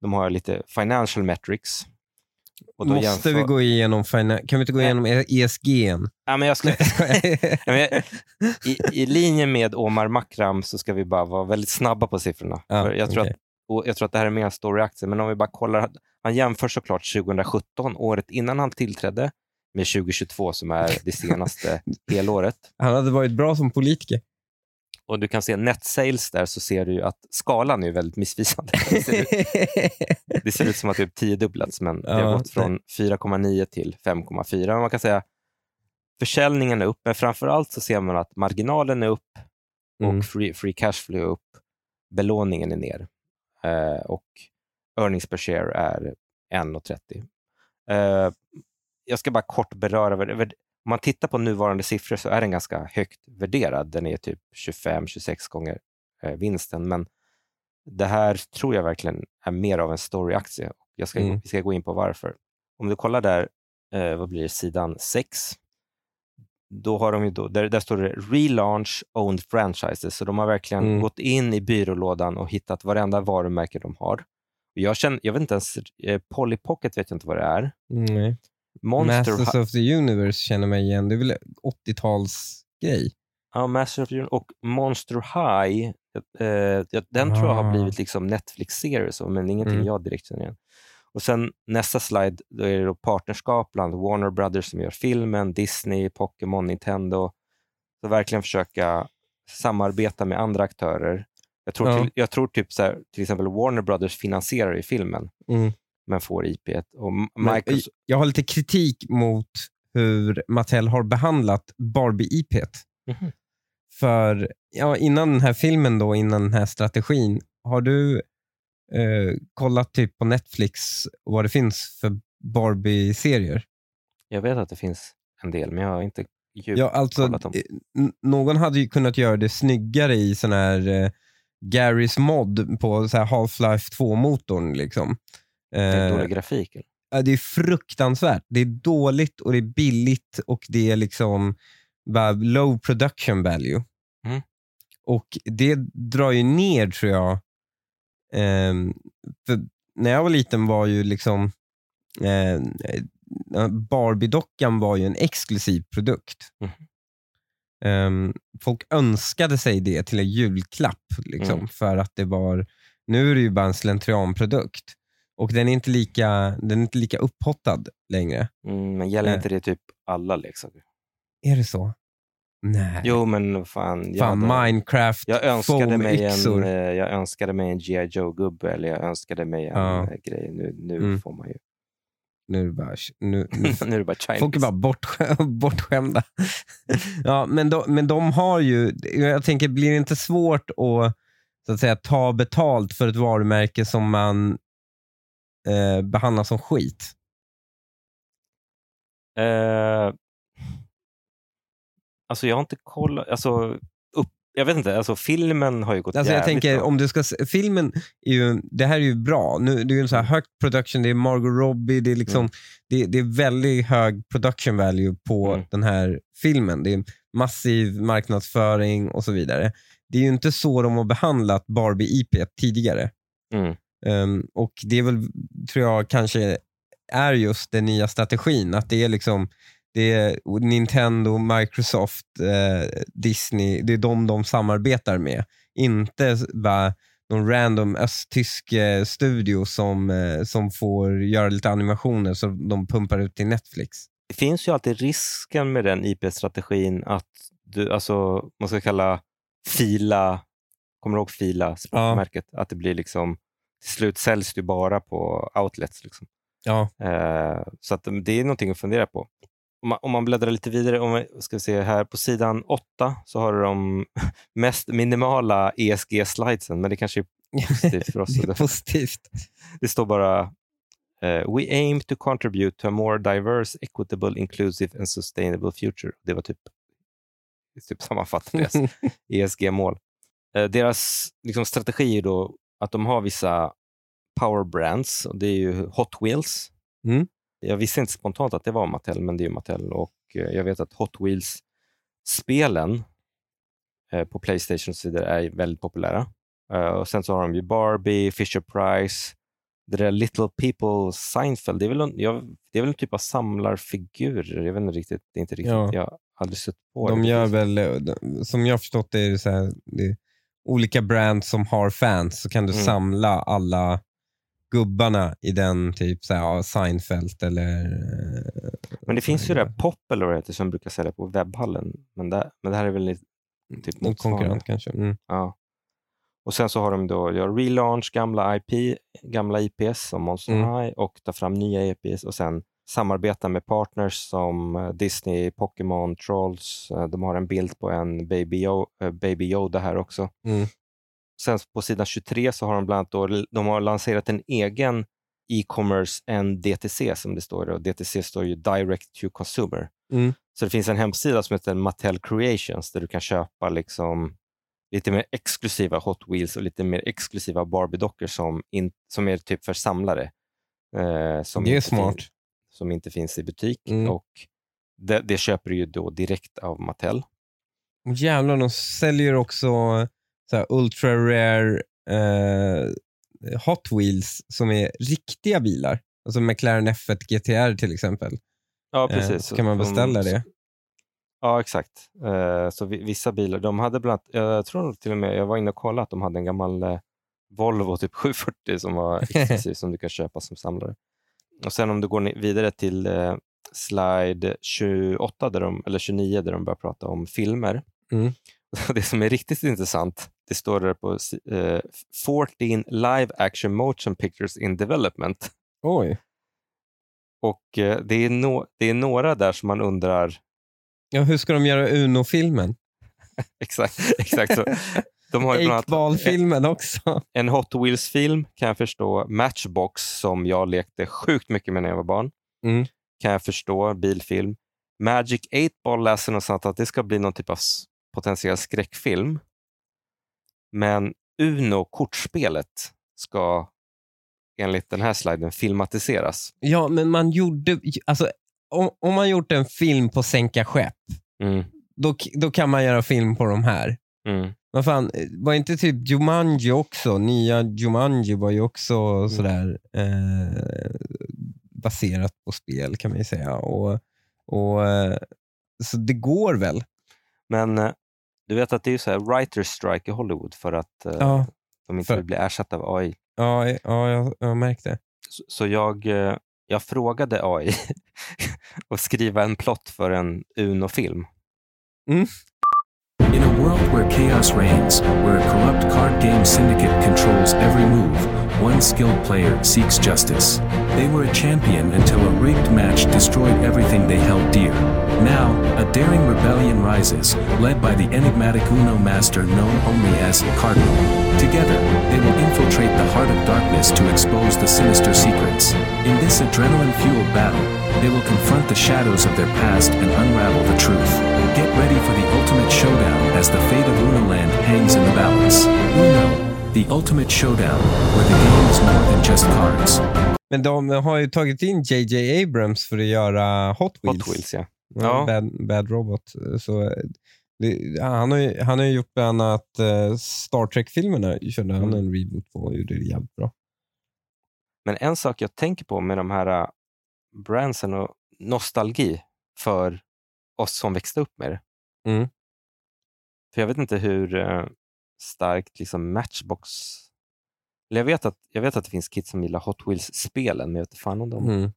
[SPEAKER 1] de har lite financial metrics.
[SPEAKER 2] Måste
[SPEAKER 1] jämför-
[SPEAKER 2] vi gå igenom, fina- kan vi inte gå igenom E- ESG än?
[SPEAKER 1] Ja, men jag ska, [laughs] i, I linje med Omar Makram så ska vi bara vara väldigt snabba på siffrorna.
[SPEAKER 2] Ja,
[SPEAKER 1] jag, tror
[SPEAKER 2] okej.
[SPEAKER 1] att, jag tror att det här är mer en storyaktie, men om vi bara kollar. Han jämför såklart 2017, året innan han tillträdde, med 2022 som är det senaste [laughs] helåret.
[SPEAKER 2] Han hade varit bra som politiker.
[SPEAKER 1] Och du kan se net sales där så ser du ju att skalan är väldigt missvisande. Det ser ut, [laughs] det ser ut som att det är tiodubblats, men det har gått från 4,9 till 5,4. Men Man kan säga försäljningen är upp, men framför allt så ser man att marginalen är upp och
[SPEAKER 2] Mm.
[SPEAKER 1] free, free cash flow är upp. Belåningen är ner eh, och earnings per share är 1,30. Eh, jag ska bara kort beröra, om man tittar på nuvarande siffror så är den ganska högt värderad. Den är typ 25-26 gånger eh, vinsten, men det här tror jag verkligen är mer av en storyaktie. Jag ska,
[SPEAKER 2] Mm.
[SPEAKER 1] Vi ska gå in på varför. Om du kollar där, eh, vad blir det, sidan 6, då har de ju då, där, där står det relaunch owned franchises. Så de har verkligen
[SPEAKER 2] Mm.
[SPEAKER 1] gått in i byrålådan och hittat varenda varumärke de har. Jag, känner, jag vet inte ens, eh, Polly Pocket vet jag inte vad det är.
[SPEAKER 2] Nej.
[SPEAKER 1] Monster
[SPEAKER 2] Masters of the Universe känner mig igen. Det är väl 80-talsgrej?
[SPEAKER 1] Ja, Master of the Universe och Monster High, eh, den tror jag har
[SPEAKER 2] Ah.
[SPEAKER 1] blivit liksom Netflix-serie, men ingenting
[SPEAKER 2] Mm.
[SPEAKER 1] jag direkt känner igen. Och sen nästa slide, då är det då partnerskap bland Warner Brothers som gör filmen, Disney, Pokémon, Nintendo. Så verkligen försöka samarbeta med andra aktörer. Jag tror,
[SPEAKER 2] Ja.
[SPEAKER 1] till, jag tror typ så här, till exempel Warner Brothers finansierar ju filmen,
[SPEAKER 2] Mm.
[SPEAKER 1] Men får IP. Och Microsoft,
[SPEAKER 2] Jag har lite kritik mot hur Mattel har behandlat Barbie-IP.
[SPEAKER 1] Mhm.
[SPEAKER 2] För ja, innan den här filmen, då, innan den här strategin, har du eh, kollat typ på Netflix vad det finns för Barbie-serier?
[SPEAKER 1] jag vet att det finns en del, men jag har inte djupt
[SPEAKER 2] Ja, alltså,
[SPEAKER 1] kollat dem.
[SPEAKER 2] eh, någon hade ju kunnat göra det snyggare i sån här eh, Garys mod på Half-Life 2-motorn. Liksom.
[SPEAKER 1] Det är
[SPEAKER 2] Eh,
[SPEAKER 1] dålig grafik. eller?
[SPEAKER 2] Det är fruktansvärt. Det är dåligt och det är billigt och det är liksom bara low production value.
[SPEAKER 1] Mm.
[SPEAKER 2] Och det drar ju ner tror jag. Ehm, när jag var liten var ju liksom eh, Barbie-dockan var ju en exklusiv produkt.
[SPEAKER 1] Mhm.
[SPEAKER 2] Ehm, folk önskade sig det till en julklapp liksom,
[SPEAKER 1] Mm.
[SPEAKER 2] för att det var, nu är det ju bara en slentrianprodukt. Och den är inte lika, den är inte lika upphottad längre.
[SPEAKER 1] Mm, men gäller
[SPEAKER 2] Eh.
[SPEAKER 1] inte det typ alla leksaker?
[SPEAKER 2] Är det så? Nej.
[SPEAKER 1] Jo, men fan.
[SPEAKER 2] Fan, Minecraft,
[SPEAKER 1] jag önskade, mig en, eh, jag önskade mig en G.I. Joe-gubbe eller jag önskade mig en
[SPEAKER 2] Ja.
[SPEAKER 1] eh, grej. Nu, nu
[SPEAKER 2] Mm.
[SPEAKER 1] får man ju.
[SPEAKER 2] Nu är det bara, nu, [laughs] nu,
[SPEAKER 1] nu är bara Chinese.
[SPEAKER 2] Folk är bara bortskä- [laughs] bortskämda. [laughs] ja, men, de, men de har ju, jag tänker, blir det inte svårt att, så att säga, ta betalt för ett varumärke som man eh, behandlar som skit?
[SPEAKER 1] Eh, alltså jag har inte kollat. Alltså, upp, jag vet inte, alltså filmen har ju gått
[SPEAKER 2] Alltså jag tänker,
[SPEAKER 1] bra.
[SPEAKER 2] om du ska, se- filmen, är ju, det här är ju bra. Nu, det är ju en så här högt production, det är Margot Robbie, det är, liksom,
[SPEAKER 1] Mm.
[SPEAKER 2] det, det är väldigt hög production value på
[SPEAKER 1] Mm.
[SPEAKER 2] den här filmen. Det är massiv marknadsföring och så vidare. Det är ju inte så de har behandlat Barbie-IP tidigare.
[SPEAKER 1] Mm.
[SPEAKER 2] Ehm, och det är väl, tror jag, kanske är just den nya strategin. Att det är liksom det är Nintendo, Microsoft, eh, Disney, det är de de samarbetar med. Inte bara någon random östtysk eh, studio som, eh, som får göra lite animationer som de pumpar ut till Netflix.
[SPEAKER 1] Det finns ju alltid risken med den IP-strategin att du, alltså, man ska kalla Fila, kommer du ihåg Fila, sportmärket? Att det blir liksom, till slut säljs det bara på outlets. Liksom.
[SPEAKER 2] Ja.
[SPEAKER 1] Eh, så att det är någonting att fundera på. Om man, om man bläddrar lite vidare, om vi ska vi se här på sidan 8 så har du de [laughs] mest minimala ESG-slidesen, men det kanske är positivt för [laughs] oss.
[SPEAKER 2] det positivt.
[SPEAKER 1] Det står bara eh, We aim to contribute to a more diverse, equitable, inclusive and sustainable future. Det var typ, typ sammanfattat deras [laughs] ESG-mål. Eh, deras liksom, strategi är då att de har vissa power brands och det är ju Hot Wheels.
[SPEAKER 2] Mm.
[SPEAKER 1] Jag visste inte spontant att det var Mattel, men det är ju Mattel och eh, jag vet att Hot Wheels-spelen eh, på Playstation sidor är väldigt populära. Eh, och Sen så har de ju Barbie, Fisher Price, det där Little People Seinfeld. Det är väl en, jag, det är väl en typ av samlarfigurer. Jag vet inte riktigt. Det är inte riktigt.
[SPEAKER 2] Ja.
[SPEAKER 1] Jag har aldrig sett på
[SPEAKER 2] De
[SPEAKER 1] det.
[SPEAKER 2] gör väl, som jag har förstått det, är det, så här, det olika brands som har fans, så kan du
[SPEAKER 1] Mm.
[SPEAKER 2] samla alla gubbarna i den, typ så här, Seinfeld eller... eh,
[SPEAKER 1] Men det finns ju det där Pop eller vad det heter som brukar sälja på webbhallen. Men det, men det här är väl lite typ motsvarande.
[SPEAKER 2] konkurrent kanske. Mm.
[SPEAKER 1] Ja. Och sen så har de då ja, relaunch gamla IP, gamla IPs som Monster
[SPEAKER 2] Mm.
[SPEAKER 1] High och ta fram nya IPs och sen samarbeta med partners som eh, Disney, Pokémon, Trolls. Eh, De har en bild på en Baby, Yo- eh, Baby Yoda här också.
[SPEAKER 2] Mm.
[SPEAKER 1] Sen på sidan 23 så har de bland annat då, de har lanserat en egen e-commerce, en DTC som det står. Och DTC står ju Direct to Consumer.
[SPEAKER 2] Mm.
[SPEAKER 1] Så det finns en hemsida som heter Mattel Creations där du kan köpa liksom lite mer exklusiva Hot Wheels och lite mer exklusiva Barbie-dockor som, in, som är typ för samlare. Eh, som
[SPEAKER 2] Det är smart.
[SPEAKER 1] Fin, som inte finns i butik.
[SPEAKER 2] Mm.
[SPEAKER 1] Och det, det köper du ju då direkt av Mattel.
[SPEAKER 2] Jävlar, de säljer också så ultra rare eh, Hot Wheels som är riktiga bilar. Alltså McLaren F1 GTR till exempel.
[SPEAKER 1] Ja,
[SPEAKER 2] Eh,
[SPEAKER 1] precis.
[SPEAKER 2] så kan man
[SPEAKER 1] De-
[SPEAKER 2] beställa det.
[SPEAKER 1] Ja, exakt. Eh, så vi- vissa bilar, de hade bland jag tror till och med, jag var inne och kollade att de hade en gammal eh, Volvo typ 740 som var [laughs] exklusiv som du kan köpa som samlare. Och sen om du går vidare till eh, slide 28 där de, eller 29 där de börjar prata om filmer.
[SPEAKER 2] Mm. [laughs]
[SPEAKER 1] Det som är riktigt intressant, det står där på eh, 14 live action motion pictures in development.
[SPEAKER 2] Oj.
[SPEAKER 1] Och eh, det, är no, det är några där som man undrar,
[SPEAKER 2] Ja, hur ska de göra Uno-filmen? [laughs]
[SPEAKER 1] exakt, exakt så. [laughs] De har ju bland annat-
[SPEAKER 2] Eight-ball-filmen också.
[SPEAKER 1] En Hot Wheels-film kan jag förstå. Matchbox som jag lekte sjukt mycket med när jag var barn.
[SPEAKER 2] Mm.
[SPEAKER 1] Kan jag förstå. Bilfilm. Magic 8-Ball läser någonstans att det ska bli någon typ av potentiell skräckfilm. Men Uno, kortspelet, ska enligt den här sliden filmatiseras.
[SPEAKER 2] Ja, men man gjorde... Alltså, om, om man gjort en film på sänka skepp,
[SPEAKER 1] Mm.
[SPEAKER 2] då, då kan man göra film på de här.
[SPEAKER 1] Mm.
[SPEAKER 2] Vad fan, var inte typ Jumanji också? Nya Jumanji var ju också sådär eh, baserat på spel kan man ju säga. Och, och, eh, så det går väl?
[SPEAKER 1] Men eh, du vet att det är så här writer strike i Hollywood för att eh,
[SPEAKER 2] Ja.
[SPEAKER 1] de inte
[SPEAKER 2] För-
[SPEAKER 1] vill bli ersatta av AI.
[SPEAKER 2] Ja, ja jag, jag har märkt det.
[SPEAKER 1] Så, så jag, eh, jag frågade AI [laughs] att skriva en plott för en Uno-film.
[SPEAKER 12] In a world where chaos reigns, where a corrupt card game syndicate controls every move, one skilled player seeks justice. They were a champion until a rigged match destroyed everything they held dear. Now, a daring rebellion rises, led by the enigmatic Uno master known only as Cardinal. Together, they will infiltrate the heart of darkness to expose the sinister secrets. In this adrenaline fueled battle, they will confront the shadows of their past and unravel the truth. Get ready for the ultimate showdown as the fate of Unoland hangs in the balance. Uno, the ultimate showdown, where the game is more than just cards.
[SPEAKER 2] Men de har ju tagit in JJ Abrams för att göra Hot Wheels.
[SPEAKER 1] Hot Wheels ja.
[SPEAKER 2] Ja. Bad, Bad Robot. Så, eh, det, han, har ju, han har ju gjort bland annat eh, Star Trek-filmerna. körde han
[SPEAKER 1] Mm.
[SPEAKER 2] en reboot på och gjorde det jävligt bra.
[SPEAKER 1] Men en sak jag tänker på med de här äh, brandsen och nostalgi för oss som växte upp med det.
[SPEAKER 2] Mm.
[SPEAKER 1] För jag vet inte hur eh, starkt liksom Matchbox... Eller jag, vet att, jag vet att det finns kids som gillar Hot Wheels-spelen, men jag vet fan om dem.
[SPEAKER 2] Mm.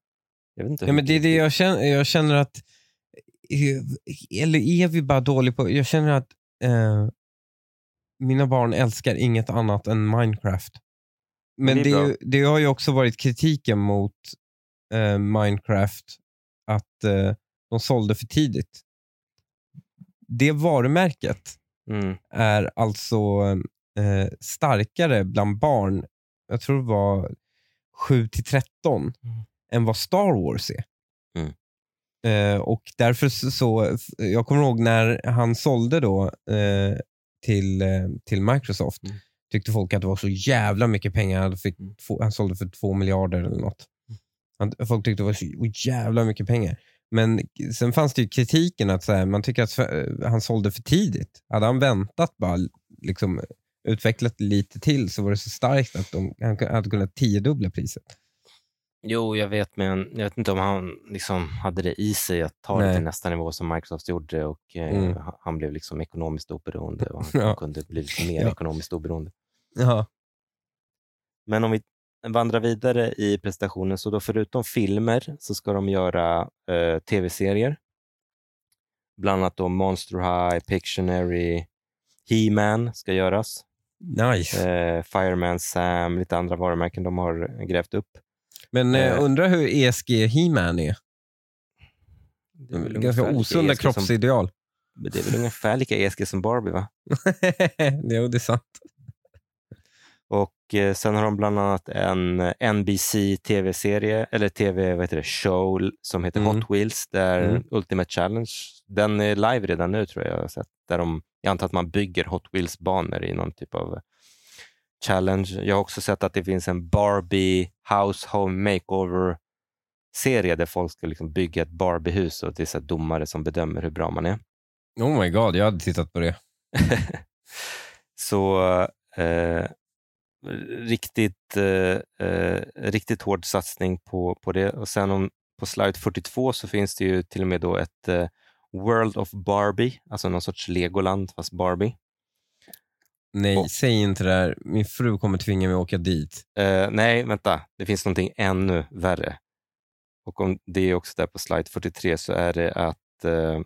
[SPEAKER 1] Jag vet inte
[SPEAKER 2] Ja, men det är det jag känner, jag känner att, eller är vi bara dåliga på, jag känner att eh, mina barn älskar inget annat än Minecraft. Men
[SPEAKER 1] det är
[SPEAKER 2] det, ju- det har ju också varit kritiken mot eh, Minecraft, att eh, de sålde för tidigt. Det varumärket
[SPEAKER 1] Mm.
[SPEAKER 2] är alltså eh, starkare bland barn, jag tror det var 7 till 13, än vad Star Wars är.
[SPEAKER 1] Mm.
[SPEAKER 2] Eh, och därför så, så, jag kommer ihåg när han sålde då eh, till, eh, till Microsoft,
[SPEAKER 1] Mm.
[SPEAKER 2] tyckte folk att det var så jävla mycket pengar. Han, fick två, han sålde för två miljarder eller något. Han, folk tyckte det var så jävla mycket pengar. Men sen fanns det ju kritiken att så här, man tycker att eh, han sålde för tidigt. Hade han väntat bara liksom, utvecklat lite till så var det så starkt att de, han hade kunnat tiodubbla priset.
[SPEAKER 1] Jo, jag vet, men jag vet inte om han liksom hade det i sig att ta det
[SPEAKER 2] Nej.
[SPEAKER 1] till nästa nivå som Microsoft gjorde och eh,
[SPEAKER 2] Mm.
[SPEAKER 1] han- blev liksom ekonomiskt oberoende och han [laughs]
[SPEAKER 2] Ja.
[SPEAKER 1] kunde bli mer
[SPEAKER 2] Ja.
[SPEAKER 1] ekonomiskt oberoende.
[SPEAKER 2] Ja.
[SPEAKER 1] Men om vi vandrar vidare i presentationen, så då förutom filmer så ska de göra eh, tv-serier. Bland annat då Monster High, Pictionary, He-Man ska göras.
[SPEAKER 2] Nice.
[SPEAKER 1] Eh, Fireman Sam, lite andra varumärken de har grävt upp.
[SPEAKER 2] Men eh,
[SPEAKER 1] Eh.
[SPEAKER 2] undrar hur ESG He-Man är?
[SPEAKER 1] Det är
[SPEAKER 2] Ganska osunda
[SPEAKER 1] ESG som-
[SPEAKER 2] kroppsideal.
[SPEAKER 1] Men Det är väl ungefär lika ESG som Barbie va? [laughs]
[SPEAKER 2] jo, det är sant.
[SPEAKER 1] Och eh, sen har de bland annat en eh, NBC tv-serie, eller tv, vad heter det, show som heter
[SPEAKER 2] Mm.
[SPEAKER 1] Hot Wheels, där
[SPEAKER 2] Mm.
[SPEAKER 1] Ultimate Challenge, den är live redan nu tror jag jag har sett. Där de, jag antar att man bygger Hot Wheels-banor i någon typ av challenge. Jag har också sett att det finns en Barbie House Home Makeover-serie där folk ska liksom bygga ett Barbie-hus och det är domare som bedömer hur bra man är.
[SPEAKER 2] Oh my god, jag hade tittat på det. [laughs]
[SPEAKER 1] Så eh, riktigt, eh, eh, riktigt hård satsning på, på det. Och sen om, på slide 42 så finns det ju till och med då ett eh, World of Barbie, alltså någon sorts Legoland fast Barbie.
[SPEAKER 2] Nej, säg inte det där. Min fru kommer tvinga mig att åka dit.
[SPEAKER 1] Eh, nej, vänta, det finns någonting ännu värre. Och om det är också där på slide 43 så är det att eh,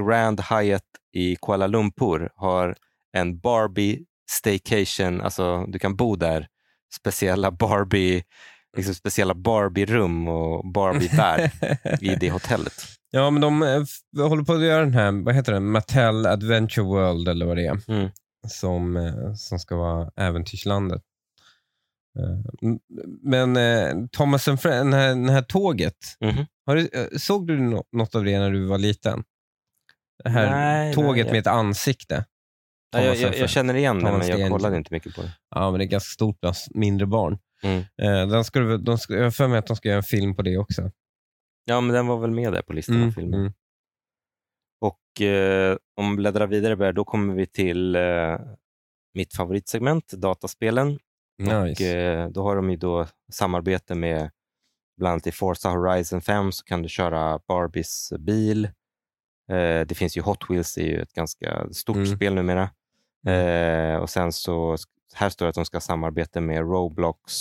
[SPEAKER 1] Grand Hyatt i Kuala Lumpur har en Barbie staycation, alltså du kan bo där, speciella Barbie liksom speciella Barbie-rum och Barbie-värld i det [laughs] hotellet.
[SPEAKER 2] Ja, men de eh, håller på att göra den här, vad heter den, Mattel Adventure World eller vad det är.
[SPEAKER 1] Mm.
[SPEAKER 2] Som, eh, som ska vara äventyrslandet. Eh, Men Thomas and Friends, den här, den här tåget, har du, såg du nå- något av det när du var liten? Det här
[SPEAKER 1] Nej,
[SPEAKER 2] tåget
[SPEAKER 1] nej,
[SPEAKER 2] med ett ansikte.
[SPEAKER 1] Ja, jag, jag, jag känner igen
[SPEAKER 2] Thomas
[SPEAKER 1] men jag kollade inte mycket på det.
[SPEAKER 2] Ja, men det är ganska stort bland s- mindre barn.
[SPEAKER 1] Mm.
[SPEAKER 2] Eh, den väl- de jag har för mig att de ska göra en film på det också.
[SPEAKER 1] Ja, men den var väl med där på listan av
[SPEAKER 2] Mm,
[SPEAKER 1] filmer.
[SPEAKER 2] mm.
[SPEAKER 1] Och eh, om vi bläddrar vidare, Bär, då kommer vi till eh, mitt favoritsegment, dataspelen. Och
[SPEAKER 2] Nice.
[SPEAKER 1] eh, då har de ju då samarbete med, bland annat i Forza Horizon 5 så kan du köra Barbies bil. Eh, det finns ju Hot Wheels, det är ju ett ganska stort
[SPEAKER 2] Mm.
[SPEAKER 1] spel numera. Eh, och sen så, här står det att de ska samarbeta med Roblox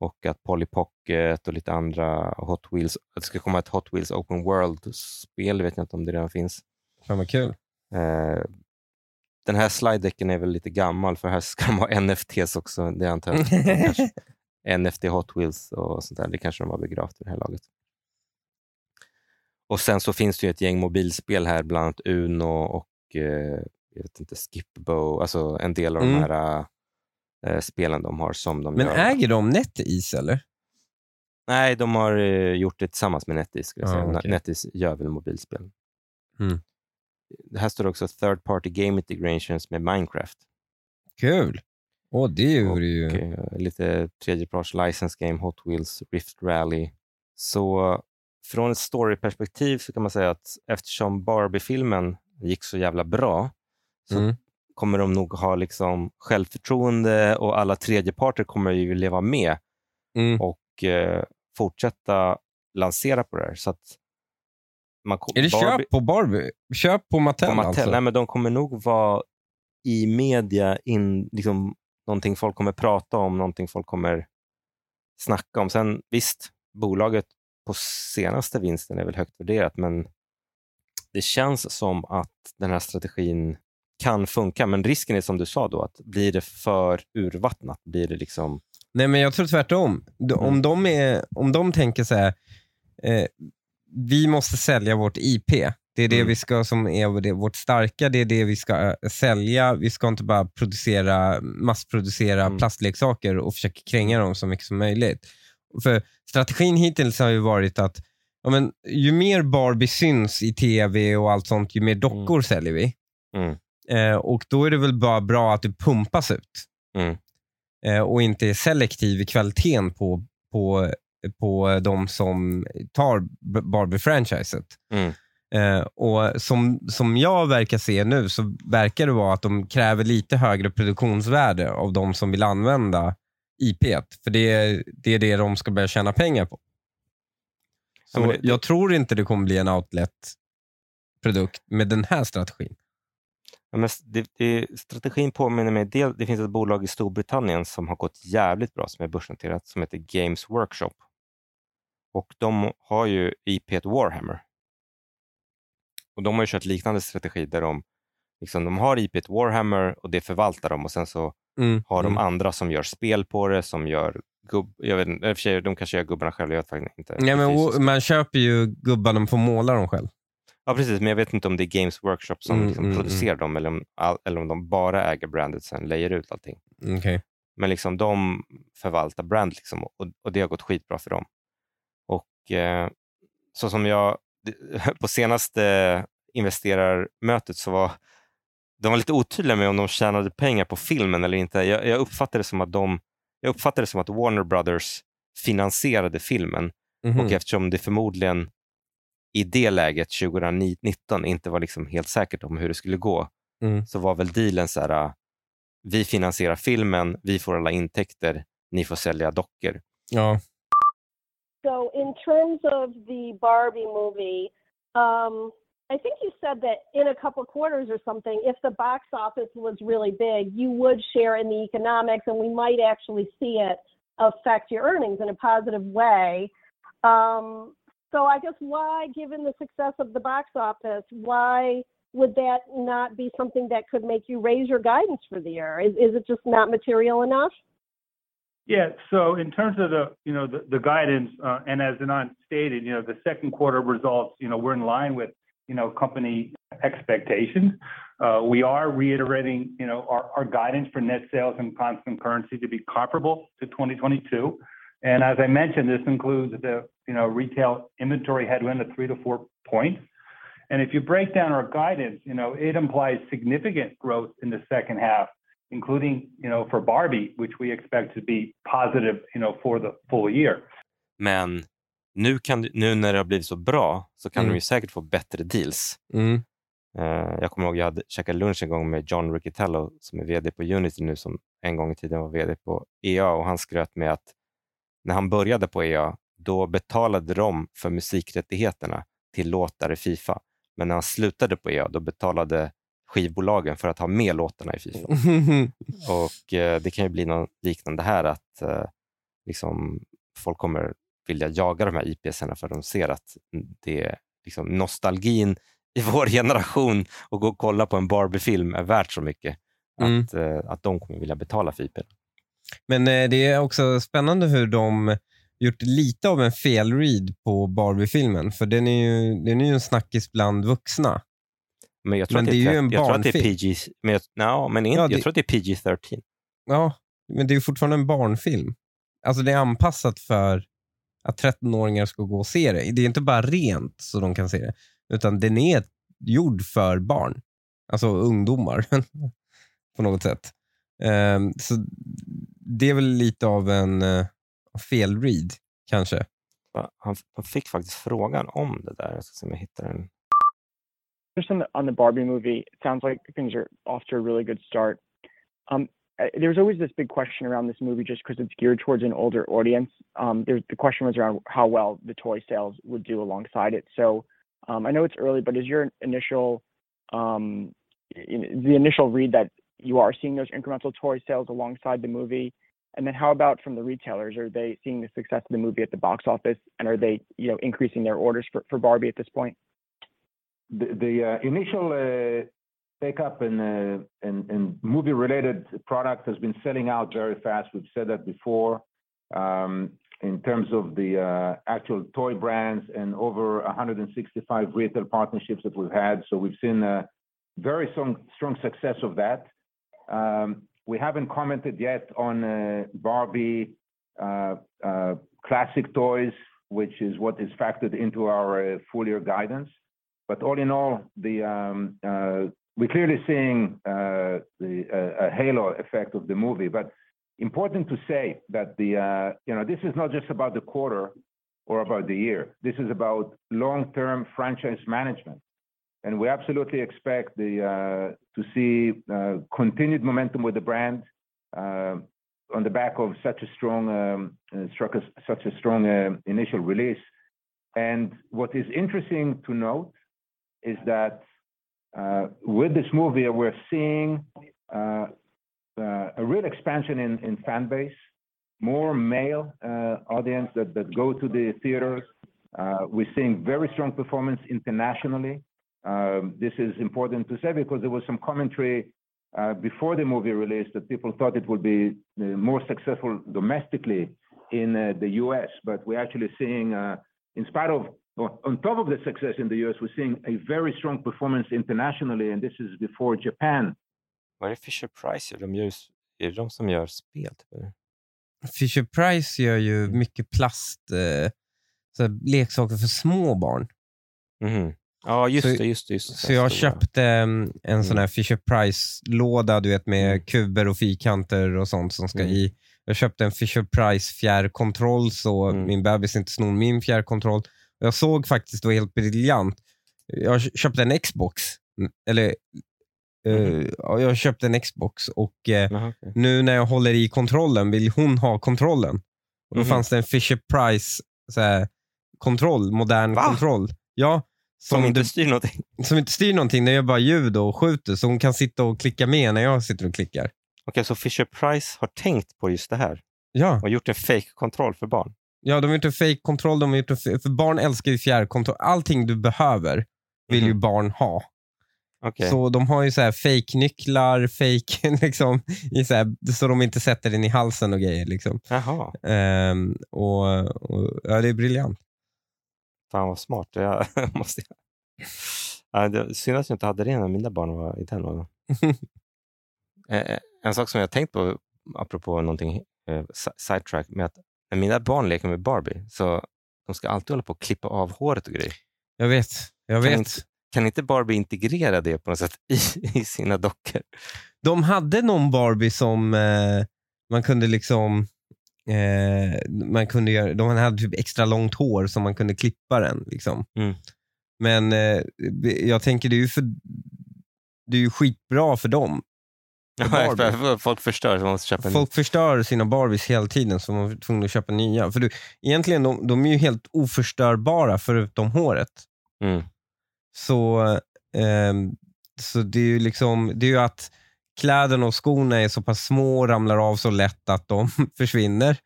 [SPEAKER 1] och att Polly Pocket och lite andra Hot Wheels, att det ska komma ett Hot Wheels Open World-spel, vet jag inte om det redan finns.
[SPEAKER 2] Fan vad kul.
[SPEAKER 1] Eh, den här slide-decken är väl lite gammal för här ska de ha NFTs också. Det antar jag. NFT [laughs] Hot Wheels och sånt där. Det kanske de har begravt i det här laget. Och sen så finns det ju ett gäng mobilspel här, bland annat Uno och eh, jag vet inte, Skipbo, alltså en del av
[SPEAKER 2] Mm.
[SPEAKER 1] de här eh, spelen de har som de
[SPEAKER 2] Men
[SPEAKER 1] gör.
[SPEAKER 2] äger de NetEase eller?
[SPEAKER 1] Nej, de har eh, gjort det tillsammans med NetEase.
[SPEAKER 2] Ah, okej.
[SPEAKER 1] NetEase gör väl mobilspel.
[SPEAKER 2] Mm.
[SPEAKER 1] Det här står också third party game integrations med Minecraft.
[SPEAKER 2] Kul. Åh, det
[SPEAKER 1] Och,
[SPEAKER 2] vore ju...
[SPEAKER 1] eh, lite tredjeparts license game, Hot Wheels, Rift Rally. Så från ett storyperspektiv så kan man säga att eftersom Barbie-filmen gick så jävla bra så
[SPEAKER 2] Mm.
[SPEAKER 1] kommer de nog ha liksom självförtroende och alla tredjeparter kommer ju leva med
[SPEAKER 2] Mm.
[SPEAKER 1] och eh, fortsätta lansera på det här. Så att man kom-
[SPEAKER 2] Är det
[SPEAKER 1] Barbie-
[SPEAKER 2] köp på Barbie? Köp på Mattel,
[SPEAKER 1] på Mattel.
[SPEAKER 2] alltså?
[SPEAKER 1] Nej, men de kommer nog vara i media, in, liksom, någonting folk kommer prata om, någonting folk kommer snacka om. Sen visst, bolaget på senaste vinsten är väl högt värderat, men det känns som att den här strategin kan funka. Men risken är som du sa då, att blir det för urvattnat, blir det liksom...
[SPEAKER 2] Nej, men jag tror tvärtom. De-
[SPEAKER 1] Mm.
[SPEAKER 2] Om, de är, om de tänker så här, eh, vi måste sälja vårt IP. Det är det
[SPEAKER 1] Mm.
[SPEAKER 2] vi ska som är vårt starka, det är det vi ska eh, sälja. Vi ska inte bara producera, massproducera
[SPEAKER 1] Mm.
[SPEAKER 2] plastleksaker och försöka kränga dem så mycket som möjligt. För strategin hittills har ju varit att ja, men, ju mer Barbie syns i tv och allt sånt, ju mer dockor säljer vi.
[SPEAKER 1] Mm.
[SPEAKER 2] Eh, och då är det väl bara bra att det pumpas ut
[SPEAKER 1] Mm.
[SPEAKER 2] eh, och inte är selektiv i kvaliteten på, på, på de som tar Barbie-franchiset.
[SPEAKER 1] Mm.
[SPEAKER 2] Eh, och som, som jag verkar se nu så verkar det vara att de kräver lite högre produktionsvärde av de som vill använda IP. För det är, det är det de ska börja tjäna pengar på. Så
[SPEAKER 1] Ja, det-
[SPEAKER 2] jag tror inte det kommer bli en outlet-produkt med den här strategin.
[SPEAKER 1] Ja, men det, det, strategin påminner mig, del, det finns ett bolag i Storbritannien som har gått jävligt bra, som är börsnoterat, som heter Games Workshop. Och de har ju IP Warhammer. Och de har ju kört liknande strategi där de, liksom, de har IP Warhammer och det förvaltar de och sen så
[SPEAKER 2] Mm,
[SPEAKER 1] har de
[SPEAKER 2] mm.
[SPEAKER 1] andra som gör spel på det, som gör gubb... Jag vet, inte, de kanske gör gubbarna själva, jag vet faktiskt inte.
[SPEAKER 2] Nej, men, man köper ju gubbarna och får måla dem själv.
[SPEAKER 1] Ja, precis, men jag vet inte om det är Games Workshop som
[SPEAKER 2] Mm,
[SPEAKER 1] liksom
[SPEAKER 2] mm,
[SPEAKER 1] producerar dem eller om, eller om de bara äger brandet sen lejer ut allting.
[SPEAKER 2] Okej.
[SPEAKER 1] Men liksom de förvaltar brand liksom, och, och det har gått skitbra för dem. Och eh, så som jag [laughs] på senaste investerarmötet så var de var lite otydliga med om de tjänade pengar på filmen eller inte. Jag, jag uppfattade det som att de jag uppfattade som att Warner Brothers finansierade filmen
[SPEAKER 2] Mhm.
[SPEAKER 1] och eftersom det förmodligen i det läget 2019 inte var liksom helt säkert om hur det skulle gå
[SPEAKER 2] Mm.
[SPEAKER 1] så var väl dealen så här, äh, vi finansierar filmen, vi får alla intäkter, ni får sälja dockor.
[SPEAKER 2] Ja.
[SPEAKER 13] So, in terms of the Barbie movie, um, I think you said that in a couple quarters or something, if the box office was really big, you would share in the economics, and we might actually see it affect your earnings in a positive way. Um, so, I guess why, given the success of the box office, why would that not be something that could make you raise your guidance for the year? Is, is it just not material enough?
[SPEAKER 14] Yeah. So in terms of the, you know, the, the guidance, uh, and as Anand stated, you know, the second quarter results, you know, we're in line with, you know, company expectations. Uh, we are reiterating, you know, our, our guidance for net sales and constant currency to be comparable to 2022. And as I mentioned, this includes the, you know, retail inventory headwind of three to four points. And if you break down our guidance, you know, it implies significant growth in the second half, including, you know, for Barbie, which we expect to be positive, you know, for the full year.
[SPEAKER 1] Men nu, kan, nu när det har blivit så bra så kan
[SPEAKER 2] Mm.
[SPEAKER 1] de ju säkert få bättre deals.
[SPEAKER 2] Mm.
[SPEAKER 1] Eh, jag kommer ihåg jag hade käkat lunch en gång med John Riccitello som är vd på Unity nu, som en gång i tiden var vd på EA och han skröt med att när han började på EA, då betalade de för musikrättigheterna till låtar i Fifa. Men när han slutade på EA, då betalade skivbolagen för att ha med låtarna i Fifa. [laughs] Och eh, Det kan ju bli något liknande här, att eh, liksom, folk kommer vilja jaga de här IPsarna för de ser att det är liksom, nostalgin i vår generation och gå och kolla på en Barbie-film är värt så mycket
[SPEAKER 2] Mm.
[SPEAKER 1] att, eh, att de kommer vilja betala för IP.
[SPEAKER 2] Men eh, det är också spännande hur de gjort lite av en felread på Barbie-filmen. För den är ju, den är ju en snackis bland vuxna.
[SPEAKER 1] Men jag tror,
[SPEAKER 2] Men
[SPEAKER 1] att, det
[SPEAKER 2] det är ju en
[SPEAKER 1] jag tror att det är. PG, men jag, no, men inte,
[SPEAKER 2] Ja, det-
[SPEAKER 1] jag tror att det är PG-13.
[SPEAKER 2] Ja, men det är fortfarande en barnfilm. Alltså det är anpassat för att 13-åringar ska gå och se det. Det är inte bara rent så de kan se det, utan den är gjord för barn. Alltså ungdomar [laughs] på något sätt. Ehm, så det är väl lite av en uh, felread kanske.
[SPEAKER 1] Va? Han, han fick faktiskt frågan om det där. Jag ska se om jag hittar den.
[SPEAKER 15] just on the, on the Barbie movie, it sounds like things are off to a really good start. Um, there's always this big question around this movie just because it's geared towards an older audience. Um, there's, the question was around how well the toy sales would do alongside it. So um, I know it's early, but is your initial um, in- the initial read that you are seeing those incremental toy sales alongside the movie? And then how about from the retailers? Are they seeing the success of the movie at the box office, and are they you know increasing their orders for, Barbie at this point?
[SPEAKER 16] the, uh, initial uh, take up in, uh, in, in movie related product has been selling out very fast. We've said that before. Um, in terms of the uh, actual toy brands and over 165 retail partnerships that we've had. So we've seen a very strong success of that. Um, we haven't commented yet on uh, Barbie uh, uh, classic toys, which is what is factored into our full year guidance. But all in all, um, we're clearly seeing the a halo effect of the movie. But important to say that you know this is not just about the quarter or about the year. This is about long-term franchise management, and we absolutely expect uh, to see uh, continued momentum with the brand uh, on the back of such a strong um, such a strong initial release. And what is interesting to note is that with this movie, we're seeing a real expansion in, fan base, more male audience that, go to the theaters. We're seeing very strong performance internationally. Um, this is important to say because there was some commentary uh, before the movie release that people thought it would be uh, more successful domestically in uh, the US, but we're actually seeing, uh, in spite of, well, on top of the success in the US, we're seeing a very strong performance internationally, and this is before Japan.
[SPEAKER 1] Vad är det Fisher Price? De gör, är det de som gör spel? Typ? eller?
[SPEAKER 2] Fisher Price gör ju mycket plast, eh, så leksaker för små barn.
[SPEAKER 1] Mhm. Ja, just
[SPEAKER 2] Så-
[SPEAKER 1] det. Just det, just det.
[SPEAKER 2] Så jag
[SPEAKER 1] Stora.
[SPEAKER 2] köpte mm, en sån här Fisher Price-låda du vet, med
[SPEAKER 1] Mm.
[SPEAKER 2] kuber och fyrkanter och sånt som ska
[SPEAKER 1] Mm.
[SPEAKER 2] i. Jag köpte en Fisher Price fjärrkontroll så
[SPEAKER 1] Mm.
[SPEAKER 2] min bebis inte snor min fjärrkontroll. Jag såg faktiskt, det var helt briljant. Jag köpte en Xbox. Mm, Eller, eh, ja, jag köpte en Xbox och eh,
[SPEAKER 1] Jaha, okej.
[SPEAKER 2] nu när jag håller i kontrollen vill hon ha kontrollen. Och då
[SPEAKER 1] Mhm.
[SPEAKER 2] fanns det en Fisher Price så här, kontroll, modern
[SPEAKER 1] Va?
[SPEAKER 2] kontroll. Ja,
[SPEAKER 1] Som inte
[SPEAKER 2] du-
[SPEAKER 1] styr någonting. [laughs]
[SPEAKER 2] som inte styr någonting, den gör bara ljud och skjuter. Så hon kan sitta och klicka med när jag sitter och klickar.
[SPEAKER 1] Okej, så Fisher Price har tänkt på just det här
[SPEAKER 2] Ja,
[SPEAKER 1] och gjort en fake-kontroll för barn.
[SPEAKER 2] ja de har gjort en fake-kontroll, de har gjort en f- för barn älskar ju fjärrkontroll. Allting du behöver vill ju
[SPEAKER 1] Mhm.
[SPEAKER 2] barn ha.
[SPEAKER 1] Okej.
[SPEAKER 2] Så de har ju så här fake-nycklar, [laughs] fake, liksom, så, här, så de inte sätter den i halsen och grejer. Liksom.
[SPEAKER 1] Jaha,
[SPEAKER 2] Ehm, och, och, ja, det är briljant.
[SPEAKER 1] Fan vad smart. Jag [laughs] måste... Ja, det, synd att jag inte hade det när mina barn var i den åldern. [laughs] Eh, En sak som jag tänkt på, apropå någonting eh, si- sidetrack, med att när mina barn leker med Barbie, så de ska alltid hålla på och klippa av håret och grejer.
[SPEAKER 2] Jag vet. Jag
[SPEAKER 1] Kan
[SPEAKER 2] vet.
[SPEAKER 1] inte, kan inte Barbie integrera det på något sätt i, i sina dockor?
[SPEAKER 2] De hade någon Barbie som eh, man kunde liksom eh, man kunde göra, de hade typ extra långt hår som man kunde klippa den. Liksom.
[SPEAKER 1] Mm.
[SPEAKER 2] Men eh, jag tänker det är ju för, det är ju skitbra för dem. [laughs] För.
[SPEAKER 1] Folk förstör så man måste köpa
[SPEAKER 2] Folk förstör sina Barbies hela tiden så man var tvungen att köpa nya. För du, egentligen de, de är ju helt oförstörbara förutom håret.
[SPEAKER 1] Mm.
[SPEAKER 2] Så, ehm, så det är ju liksom, det är ju att kläderna och skorna är så pass små och ramlar av så lätt att de [laughs] försvinner.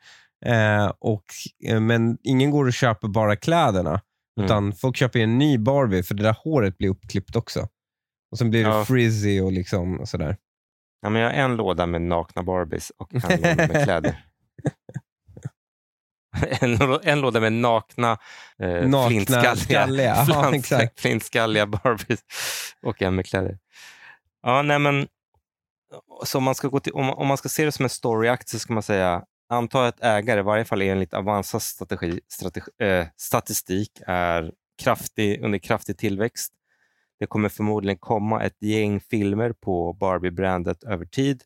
[SPEAKER 2] Eh, och, eh, men ingen går och köper bara kläderna.
[SPEAKER 1] Mm.
[SPEAKER 2] Utan folk köper en ny Barbie för det där håret blir uppklippt också. Och sen blir det
[SPEAKER 1] Ja.
[SPEAKER 2] frizzy och liksom sådär.
[SPEAKER 1] Ja, men jag har en låda med nakna Barbies och en låda med [laughs] kläder. En, en låda med nakna, eh,
[SPEAKER 2] Nakna,
[SPEAKER 1] flintskalliga,
[SPEAKER 2] skalliga. Ja, [laughs]
[SPEAKER 1] flintskalliga Barbies och en med kläder. Ja, nej men, så om, man ska gå till, om, om man ska se det som en storyakt så ska man säga anta att ägare, i varje fall enligt Avanzas strategi, strategi, eh, statistik, är kraftig, under kraftig tillväxt. Det kommer förmodligen komma ett gäng filmer på Barbie-brandet över tid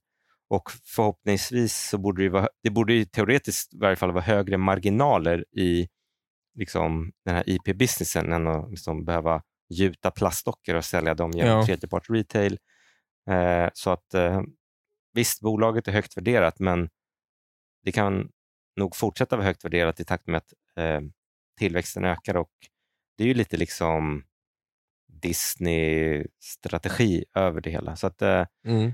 [SPEAKER 1] och förhoppningsvis så borde det, vara, det borde ju teoretiskt i varje fall vara högre marginaler i liksom, den här IP-businessen än att liksom behöva gjuta plastdockor och sälja dem genom
[SPEAKER 2] Ja.
[SPEAKER 1] tredjepart retail. Eh, så att eh, visst, bolaget är högt värderat, men det kan nog fortsätta vara högt värderat i takt med att eh, tillväxten ökar och det är ju lite liksom Disney-strategi över det hela. Så att eh,
[SPEAKER 2] Mm.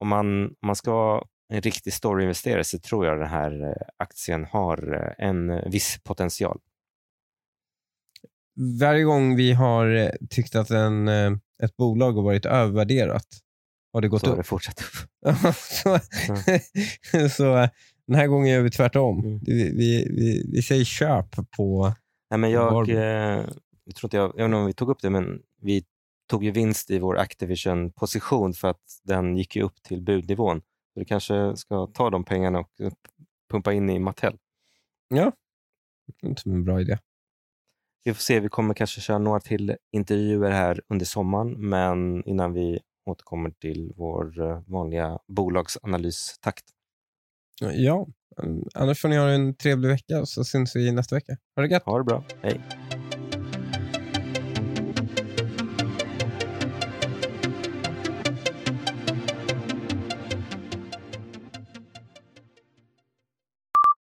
[SPEAKER 1] om, man, om man ska vara en riktig storyinvesterare så tror jag den här eh, aktien har eh, en viss potential.
[SPEAKER 2] Varje gång vi har tyckt att en, ett bolag har varit övervärderat har det gått
[SPEAKER 1] Så har
[SPEAKER 2] upp.
[SPEAKER 1] det fortsatt upp. [laughs]
[SPEAKER 2] så, så den här gången gör vi tvärtom.
[SPEAKER 1] Mm.
[SPEAKER 2] Vi, vi, vi, vi säger köp på
[SPEAKER 1] Nej, men jag, eh, jag, tror inte jag, jag vet inte om vi tog upp det, men vi tog ju vinst i vår Activision-position för att den gick ju upp till budnivån. Så vi kanske ska ta de pengarna och pumpa in i Mattel.
[SPEAKER 2] Ja, det låter som en bra idé.
[SPEAKER 1] Vi får se, vi kommer kanske köra några till intervjuer här under sommaren, men innan vi återkommer till vår eh, vanliga bolagsanalystakt.
[SPEAKER 2] Ja, annars får ni ha en trevlig vecka så syns vi nästa vecka. Ha det gött!
[SPEAKER 1] Ha det bra, hej!